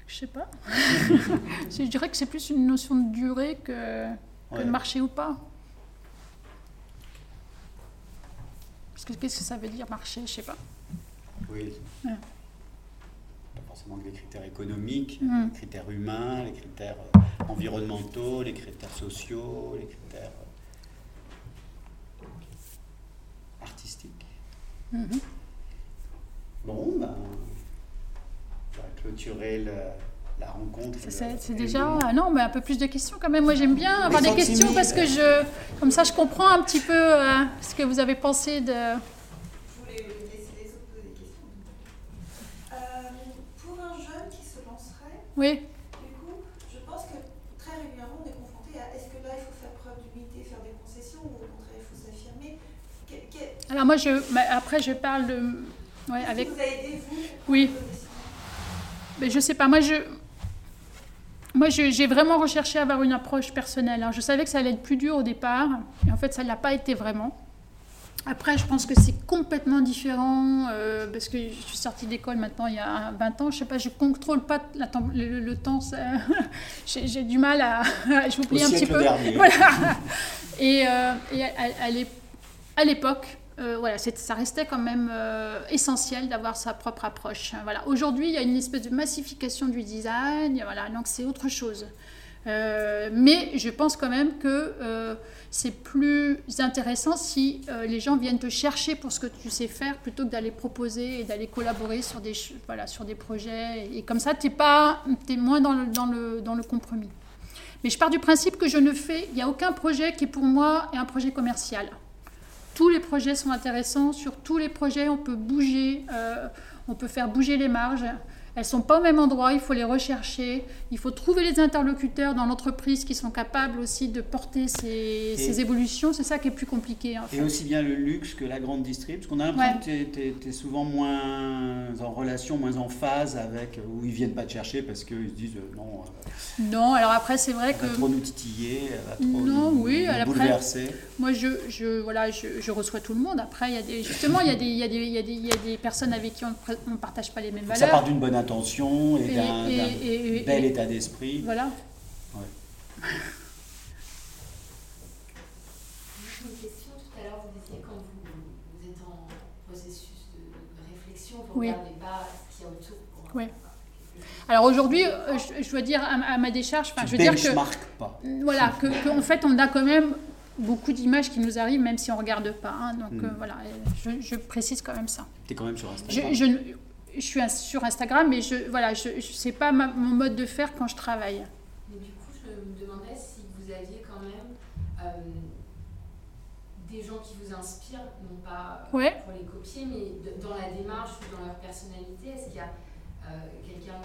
[SPEAKER 2] Je sais pas. je dirais que c'est plus une notion de durée que, de marcher ou pas. Parce que qu'est-ce que ça veut dire marcher Je sais pas.
[SPEAKER 1] Oui. Pas forcément que les critères économiques, mm. les critères humains, les critères euh, environnementaux, les critères sociaux, les critères euh, artistiques. Mm-hmm. Bon, ben clôturer la rencontre.
[SPEAKER 2] C'est déjà non, mais un peu plus de questions quand même. Moi, j'aime bien avoir des questions parce que je, comme ça, je comprends un petit peu euh, ce que vous avez pensé de.
[SPEAKER 3] Je voulais laisser les autres poser des questions. Euh,
[SPEAKER 2] Oui.
[SPEAKER 3] Du coup, je pense que très régulièrement, on est confronté à est-ce que là, il faut faire preuve d'humilité, faire des concessions, ou au contraire, il faut s'affirmer?
[SPEAKER 2] Alors moi, je, mais après, je parle de... Ouais, avec...
[SPEAKER 3] qui vous a aidé, vous pour
[SPEAKER 2] Oui. Mais je sais pas, moi je. Moi, j'ai vraiment recherché à avoir une approche personnelle. hein. Je savais que ça allait être plus dur au départ, et en fait, ça ne l'a pas été vraiment. Après, je pense que c'est complètement différent, euh, parce que je suis sortie d'école maintenant il y a 20 ans. Je sais pas, je contrôle pas la le, le temps. j'ai, du mal à. J'oublie un petit peu.
[SPEAKER 1] dernier.
[SPEAKER 2] Voilà. Et, euh, et à l'époque, euh, voilà, ça restait quand même euh, essentiel d'avoir sa propre approche. Voilà. Aujourd'hui, il y a une espèce de massification du design, voilà, donc c'est autre chose. Euh, mais je pense quand même que c'est plus intéressant si les gens viennent te chercher pour ce que tu sais faire plutôt que d'aller proposer et d'aller collaborer sur des, voilà, sur des projets. Et comme ça, tu es, moins dans le, dans, le, dans le compromis. Mais je pars du principe que je ne fais, il n'y a aucun projet qui pour moi est un projet commercial. Tous les projets sont intéressants, sur tous les projets on peut bouger, euh, on peut faire bouger les marges. Elles sont pas au même endroit, il faut les rechercher, il faut trouver les interlocuteurs dans l'entreprise qui sont capables aussi de porter ces, ces évolutions. C'est ça qui est plus compliqué. En fait.
[SPEAKER 1] Et aussi bien le luxe que la grande distrib, parce qu'on a l'impression que tu es, souvent moins en relation, moins en phase avec, où ils viennent pas te chercher parce qu'ils se disent euh, non, euh,
[SPEAKER 2] Non, alors après c'est vrai
[SPEAKER 1] elle
[SPEAKER 2] que
[SPEAKER 1] va trop nous titiller, elle va trop
[SPEAKER 2] Non,
[SPEAKER 1] nous,
[SPEAKER 2] oui,
[SPEAKER 1] nous
[SPEAKER 2] après-
[SPEAKER 1] bouleverser.
[SPEAKER 2] Moi, je, je, voilà, je, je reçois tout le monde. Après, il y a des, justement, il y, a des, y a des, il, y a des, il y a des personnes avec qui on ne partage pas les mêmes
[SPEAKER 1] Donc ça
[SPEAKER 2] valeurs.
[SPEAKER 1] part d'une bonne intention et,
[SPEAKER 2] Et-
[SPEAKER 1] d'un bel
[SPEAKER 2] et-
[SPEAKER 1] état d'esprit.
[SPEAKER 2] Voilà.
[SPEAKER 5] J'ai une question tout à l'heure, vous disiez quand vous, vous êtes en processus de, de réflexion, vous ne
[SPEAKER 2] Oui.
[SPEAKER 5] regardez pas ce qu'il y a autour pour
[SPEAKER 2] Oui. Alors aujourd'hui, euh, je, je dois dire à, à ma décharge, enfin,
[SPEAKER 1] tu
[SPEAKER 2] je veux dire que,
[SPEAKER 1] pas.
[SPEAKER 2] voilà, que, que, en fait, on a quand même beaucoup d'images qui nous arrivent, même si on regarde pas. hein. donc
[SPEAKER 1] Mm.
[SPEAKER 2] euh, voilà, je, je précise quand même ça.
[SPEAKER 1] Tu es quand même sur
[SPEAKER 2] Je,
[SPEAKER 1] Instagram.
[SPEAKER 2] je, je suis sur Instagram, mais je, voilà, je, je sais pas ma- mon mode de faire quand je travaille.
[SPEAKER 5] Mais du coup, je me demandais si vous aviez quand même euh, des gens qui vous inspirent, non pas euh,
[SPEAKER 2] Ouais.
[SPEAKER 5] pour les copier, mais de- dans la démarche ou dans leur personnalité. Est-ce qu'il y a euh, quelqu'un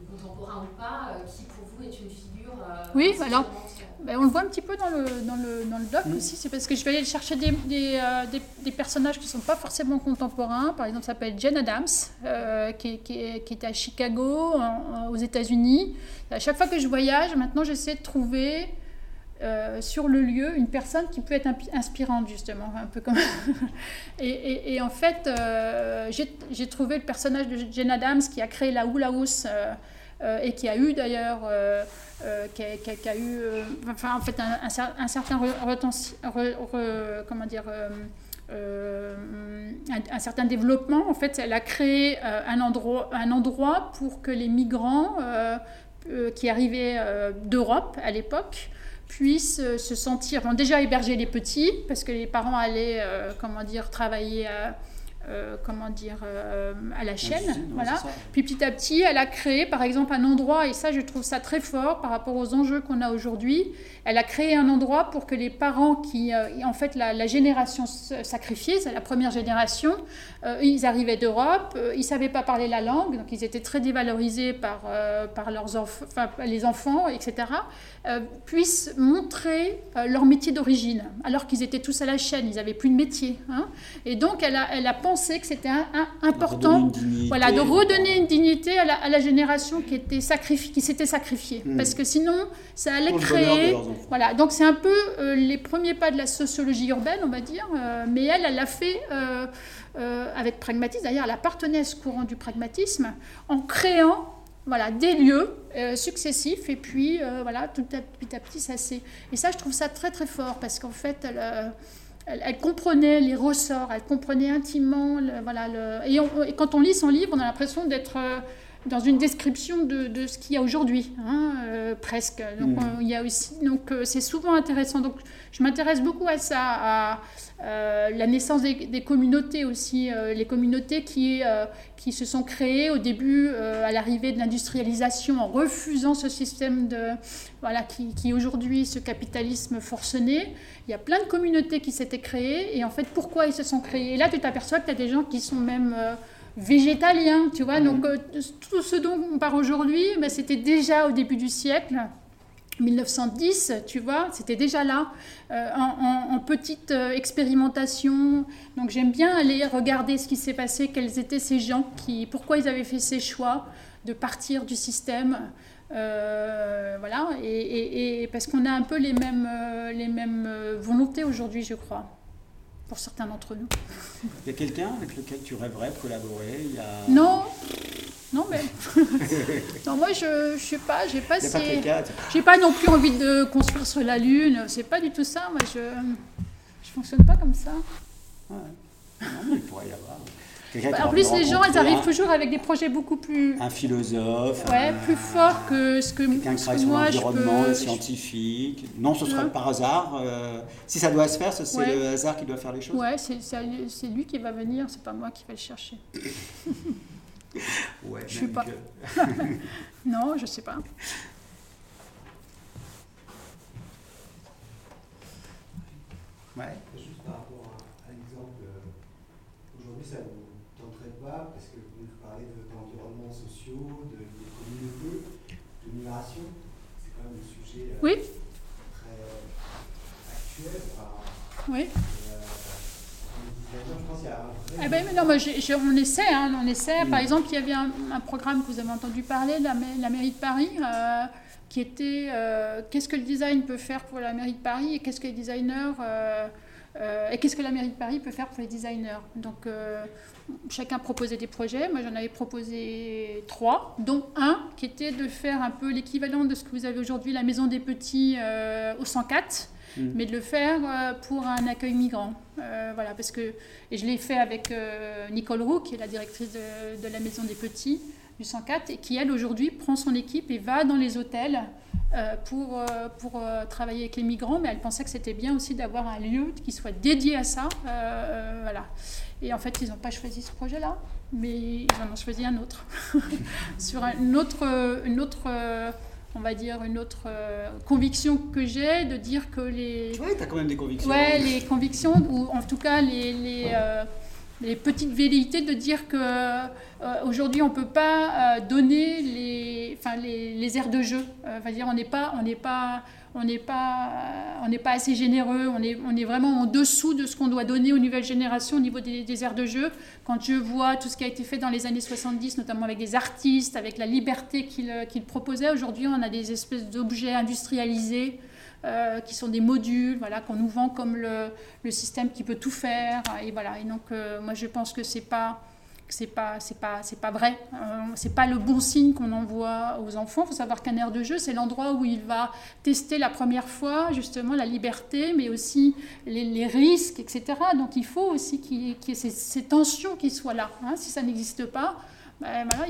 [SPEAKER 5] de contemporain ou pas euh, qui pour vous est une figure euh,
[SPEAKER 2] Oui, alors, Ben, on le voit un petit peu dans le, dans le, dans le doc aussi, c'est parce que je vais aller chercher des, des, euh, des, des personnages qui ne sont pas forcément contemporains. Par exemple, ça s'appelle Jen Adams, euh, qui, est- qui, est- qui est à Chicago, en- aux États-Unis. À chaque fois que je voyage, maintenant, j'essaie de trouver euh, sur le lieu une personne qui peut être inspirante, justement, un peu comme. et, et- en fait, euh, j'ai trouvé le personnage de Jen Adams qui a créé la Hula House euh, euh, et qui a eu d'ailleurs. qui, qui a- eu enfin, en fait un, un un certain comment dire un, certain développement en fait elle a créé un endroit un endroit pour que les migrants qui arrivaient d'Europe à l'époque puissent euh, se sentir bon, déjà héberger les petits parce que les parents allaient euh, comment dire travailler à, euh, comment dire euh, à la chaîne voilà. puis petit à petit, elle a créé par exemple un endroit, et ça je trouve ça très fort par rapport aux enjeux qu'on a aujourd'hui, elle a créé un endroit pour que les parents qui, en fait la, la génération sacrifiée, c'est la première génération, euh, ils arrivaient d'Europe, euh, ils ne savaient pas parler la langue, donc ils étaient très dévalorisés par, euh, par leurs enf- les enfants, etc., puissent montrer leur métier d'origine, alors qu'ils étaient tous à la chaîne, ils n'avaient plus de métier. hein. Et donc elle a, elle a pensé que c'était important
[SPEAKER 1] dignité,
[SPEAKER 2] voilà, de redonner une dignité à la, à la génération qui, était sacrifiée, qui s'était sacrifiée.
[SPEAKER 1] Mm.
[SPEAKER 2] Parce que sinon, ça allait
[SPEAKER 1] Pour
[SPEAKER 2] créer... Voilà, donc c'est un peu les premiers pas de la sociologie urbaine, on va dire. mais elle, elle l'a fait euh, avec pragmatisme. D'ailleurs, elle appartenait à ce courant du pragmatisme en créant voilà, des lieux euh, successifs. Et puis, euh, voilà, tout à, petit à petit, ça s'est... Et ça, je trouve ça très, très fort parce qu'en fait, elle... euh, comprenait les ressorts, elle comprenait intimement, voilà, le, et, quand on lit son livre, on a l'impression d'être dans une description de, de ce qu'il y a aujourd'hui, hein, euh, presque. Donc,
[SPEAKER 1] Mm.
[SPEAKER 2] on- il y a aussi, donc euh, c'est souvent intéressant. Donc, je m'intéresse beaucoup à ça, à euh, la naissance des, des communautés aussi, euh, les communautés qui, euh, qui se sont créées au début, euh, à l'arrivée de l'industrialisation, en refusant ce système de, voilà, qui, qui aujourd'hui, ce capitalisme forcené. Il y a plein de communautés qui s'étaient créées, et en fait, pourquoi ils se sont créés? Et là, tu t'aperçois que tu as des gens qui sont même euh, végétalien, tu vois. Donc, euh, tout ce dont on parle aujourd'hui, ben, c'était déjà au début du siècle. 1910, tu vois, c'était déjà là, euh, en, en, petite euh, expérimentation. Donc j'aime bien aller regarder ce qui s'est passé, quels étaient ces gens, qui, pourquoi ils avaient fait ces choix de partir du système. voilà, et, et, parce qu'on a un peu les mêmes, les mêmes volontés aujourd'hui, je crois pour certains d'entre nous.
[SPEAKER 1] Il y a quelqu'un avec lequel tu rêverais de collaborer Il y a...
[SPEAKER 2] Non, non mais non moi je je sais pas, j'ai pas j'ai pas non plus envie de construire sur la lune. C'est pas du tout ça. Moi je je fonctionne pas comme ça.
[SPEAKER 1] Ouais. Non, mais il pourrait y avoir.
[SPEAKER 2] Bah, en plus, les gens, ils arrivent toujours avec des projets beaucoup plus.
[SPEAKER 1] Un philosophe.
[SPEAKER 2] Ouais, plus fort que ce que,
[SPEAKER 1] quelqu'un qui travaille sur l'environnement, un scientifique. Non, ce serait par hasard. Euh, si ça doit se faire, c'est le hasard qui doit faire les choses.
[SPEAKER 2] Ouais, c'est lui qui va venir, c'est pas moi qui vais le chercher.
[SPEAKER 1] ouais,
[SPEAKER 2] je suis pas. non, je sais pas.
[SPEAKER 1] Ouais.
[SPEAKER 6] Juste par rapport à, l'exemple, euh, aujourd'hui, ça parce que vous parlez d'environnements sociaux, de, communautés, de migration. C'est quand même un sujet euh,
[SPEAKER 2] oui.
[SPEAKER 6] très actuel.
[SPEAKER 2] oui.
[SPEAKER 6] Euh, je pense qu'il y a un
[SPEAKER 2] eh ben, non, on essaie, hein, on essaie. Par exemple, il y avait un, programme que vous avez entendu parler, la, la mairie de Paris, euh, qui était qu'est-ce que le design peut faire pour la mairie de Paris et qu'est-ce que les designers et qu'est-ce que la mairie de Paris peut faire pour les designers? Donc, chacun proposait des projets. Moi, j'en avais proposé trois, dont un qui était de faire un peu l'équivalent de ce que vous avez aujourd'hui, la Maison des Petits euh, au 104, mmh. mais de le faire euh, pour un accueil migrant. Euh, voilà, parce que, et je l'ai fait avec Nicole Roux, qui est la directrice de, de, la Maison des Petits du 104, et qui, elle, aujourd'hui, prend son équipe et va dans les hôtels. pour, pour travailler avec les migrants, mais elle pensait que c'était bien aussi d'avoir un lieu qui soit dédié à ça. voilà. Et en fait, ils n'ont pas choisi ce projet-là, mais ils en ont choisi un autre. Sur une autre, une autre on va dire, une autre euh, conviction que j'ai de dire que les.
[SPEAKER 1] Ouais, tu as quand même des convictions.
[SPEAKER 2] Ouais, les convictions, ou en tout cas les, les, euh, les petites velléités de dire que euh, aujourd'hui on peut pas donner les, enfin, les, les aires de jeu. va dire, on n'est pas. On n'est pas on n'est pas, on n'est pas assez généreux, on est, on est vraiment en dessous de ce qu'on doit donner aux nouvelles générations au niveau des, aires de jeu. Quand je vois tout ce qui a été fait dans les années 70, notamment avec des artistes, avec la liberté qu'ils proposaient, aujourd'hui on a des espèces d'objets industrialisés. Euh, qui sont des modules, voilà, qu'on nous vend comme le, système qui peut tout faire, et voilà. Et donc, euh, moi, je pense que c'est pas, c'est pas c'est pas c'est pas vrai euh, c'est pas le bon signe qu'on envoie aux enfants il faut savoir qu'un air de jeu c'est l'endroit où il va tester la première fois justement la liberté mais aussi les, risques etc donc il faut aussi qu'il y ait, ces, tensions qui soient là hein. si ça n'existe pas ben voilà,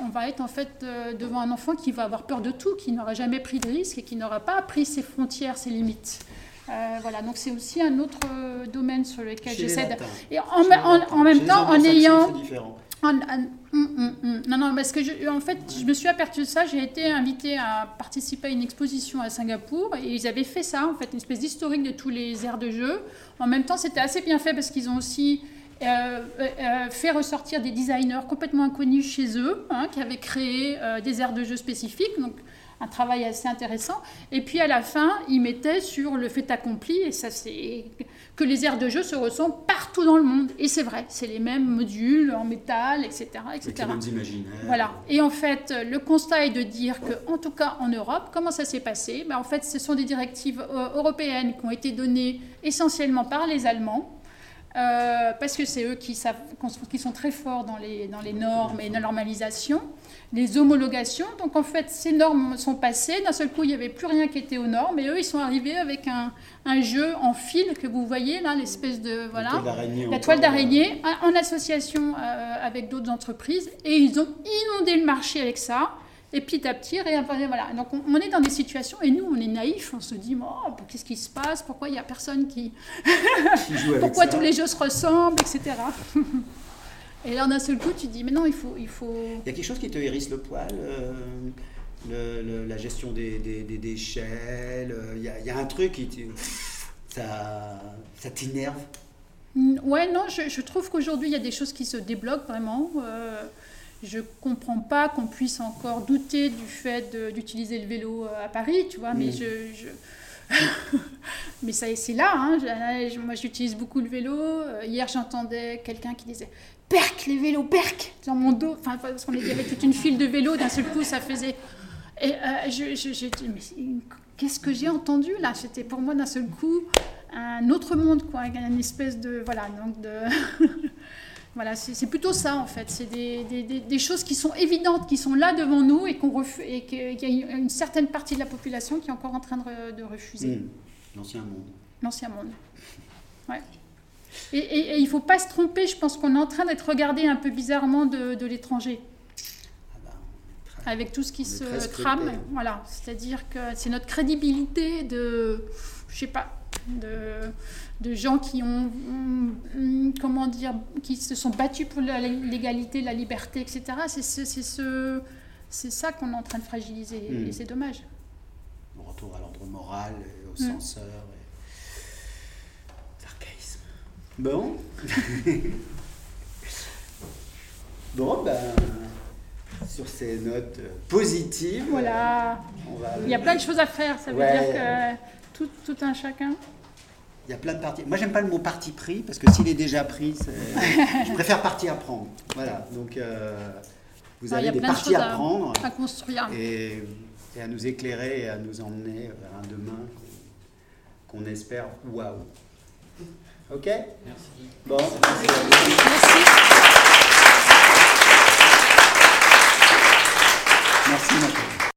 [SPEAKER 2] on va être en fait euh, devant un enfant qui va avoir peur de tout, qui n'aura jamais pris de risque et qui n'aura pas appris ses frontières, ses limites. Euh, voilà, donc c'est aussi un autre euh, domaine sur lequel j'essaie de... Et en, en, même temps, en ayant... Hum, hum, hum. Non, non, parce que je, en fait, je me suis aperçue de ça. J'ai été invitée à participer à une exposition à Singapour et ils avaient fait ça, en fait, une espèce d'historique de tous les aires de jeu. En même temps, c'était assez bien fait parce qu'ils ont aussi euh, fait ressortir des designers complètement inconnus chez eux, hein, qui avaient créé des aires de jeu spécifiques. Donc, un travail assez intéressant. Et puis à la fin, il mettait sur le fait accompli, et ça c'est que les aires de jeu se ressemblent partout dans le monde. Et c'est vrai, c'est les mêmes modules en métal, etc. etc.
[SPEAKER 1] les mêmes imaginaires.
[SPEAKER 2] Voilà. Et en fait, le constat est de dire que, en tout cas en Europe, comment ça s'est passé? Ben, En fait, ce sont des directives euh, européennes qui ont été données essentiellement par les Allemands. Euh, parce que c'est eux qui, savent, qui sont très forts dans les, dans les normes et la normalisation les homologations. Donc en fait, ces normes sont passées. D'un seul coup, il n'y avait plus rien qui était aux normes. Et eux, ils sont arrivés avec un, un jeu en fil que vous voyez là, l'espèce de voilà, la toile d'araignée, en association euh, avec d'autres entreprises. Et ils ont inondé le marché avec ça. Et petit à petit, voilà. Donc on, est dans des situations et nous, on est naïfs. On se dit, oh, qu'est-ce qui se passe? Pourquoi il n'y a personne qui, pourquoi tous les jeux se ressemblent, etc. Et là, d'un seul coup, tu te dis, mais non, il faut, il faut...
[SPEAKER 1] Y a quelque chose qui te hérisse le poil euh, la gestion des, des, des déchets, il, y a, il y, a un truc qui... Ça, ça t'énerve?
[SPEAKER 2] Ouais, non, je, je trouve qu'aujourd'hui, il y a des choses qui se débloquent vraiment. Euh, je comprends pas qu'on puisse encore douter du fait d'utiliser le vélo euh, à Paris, tu vois, mais
[SPEAKER 1] Mm.
[SPEAKER 2] je... je- mais ça, c'est là, hein. Je- je- moi j'utilise beaucoup le vélo. Euh, Hier j'entendais quelqu'un qui disait « Perc, les vélos, perc !» dans mon dos. Enfin, parce qu'on avait toute une file de vélos, d'un seul coup ça faisait... Et euh, je, je- mais qu'est-ce que j'ai entendu là? C'était pour moi d'un seul coup un autre monde, quoi, une espèce de. Voilà, donc de. voilà, c'est plutôt ça en fait. C'est des, des- des- des choses qui sont évidentes, qui sont là devant nous et qu'on et qu'il y a une certaine partie de la population qui est encore en train de, re- de refuser
[SPEAKER 1] Mm. L'ancien monde.
[SPEAKER 2] l'ancien monde. Ouais. Et, et- et il ne faut pas se tromper, je pense qu'on est en train d'être regardé un peu bizarrement de, de l'étranger,
[SPEAKER 1] Ah bah,
[SPEAKER 2] avec tout ce qui se trame. Voilà, c'est-à-dire que c'est notre crédibilité de, je sais pas, de, de gens qui ont, hum, comment dire, qui se sont battus pour l'égalité, la liberté, etc. C'est ce, c'est ce, c'est ça qu'on est en train de fragiliser,
[SPEAKER 1] Mm.
[SPEAKER 2] et c'est dommage.
[SPEAKER 1] Le retour à l'ordre moral, et au
[SPEAKER 2] Mm.
[SPEAKER 1] censeur. Et... L'archaïsme. Bon. bon, ben, sur ces notes positives,
[SPEAKER 2] Voilà.
[SPEAKER 1] on va.
[SPEAKER 2] Il y a plein de choses à faire, ça veut
[SPEAKER 1] Ouais.
[SPEAKER 2] dire que tout, un chacun
[SPEAKER 1] il y a plein de parties. Moi, j'aime pas le mot parti pris parce que s'il est déjà pris, je préfère partie à prendre. Voilà. Donc, euh, vous
[SPEAKER 2] ah,
[SPEAKER 1] avez des parties à, prendre.
[SPEAKER 2] À construire.
[SPEAKER 1] Et, à nous éclairer et à nous emmener vers un demain qu'on espère waouh. OK?
[SPEAKER 7] Merci.
[SPEAKER 1] Bon.
[SPEAKER 2] Merci. Merci, Merci Nathalie.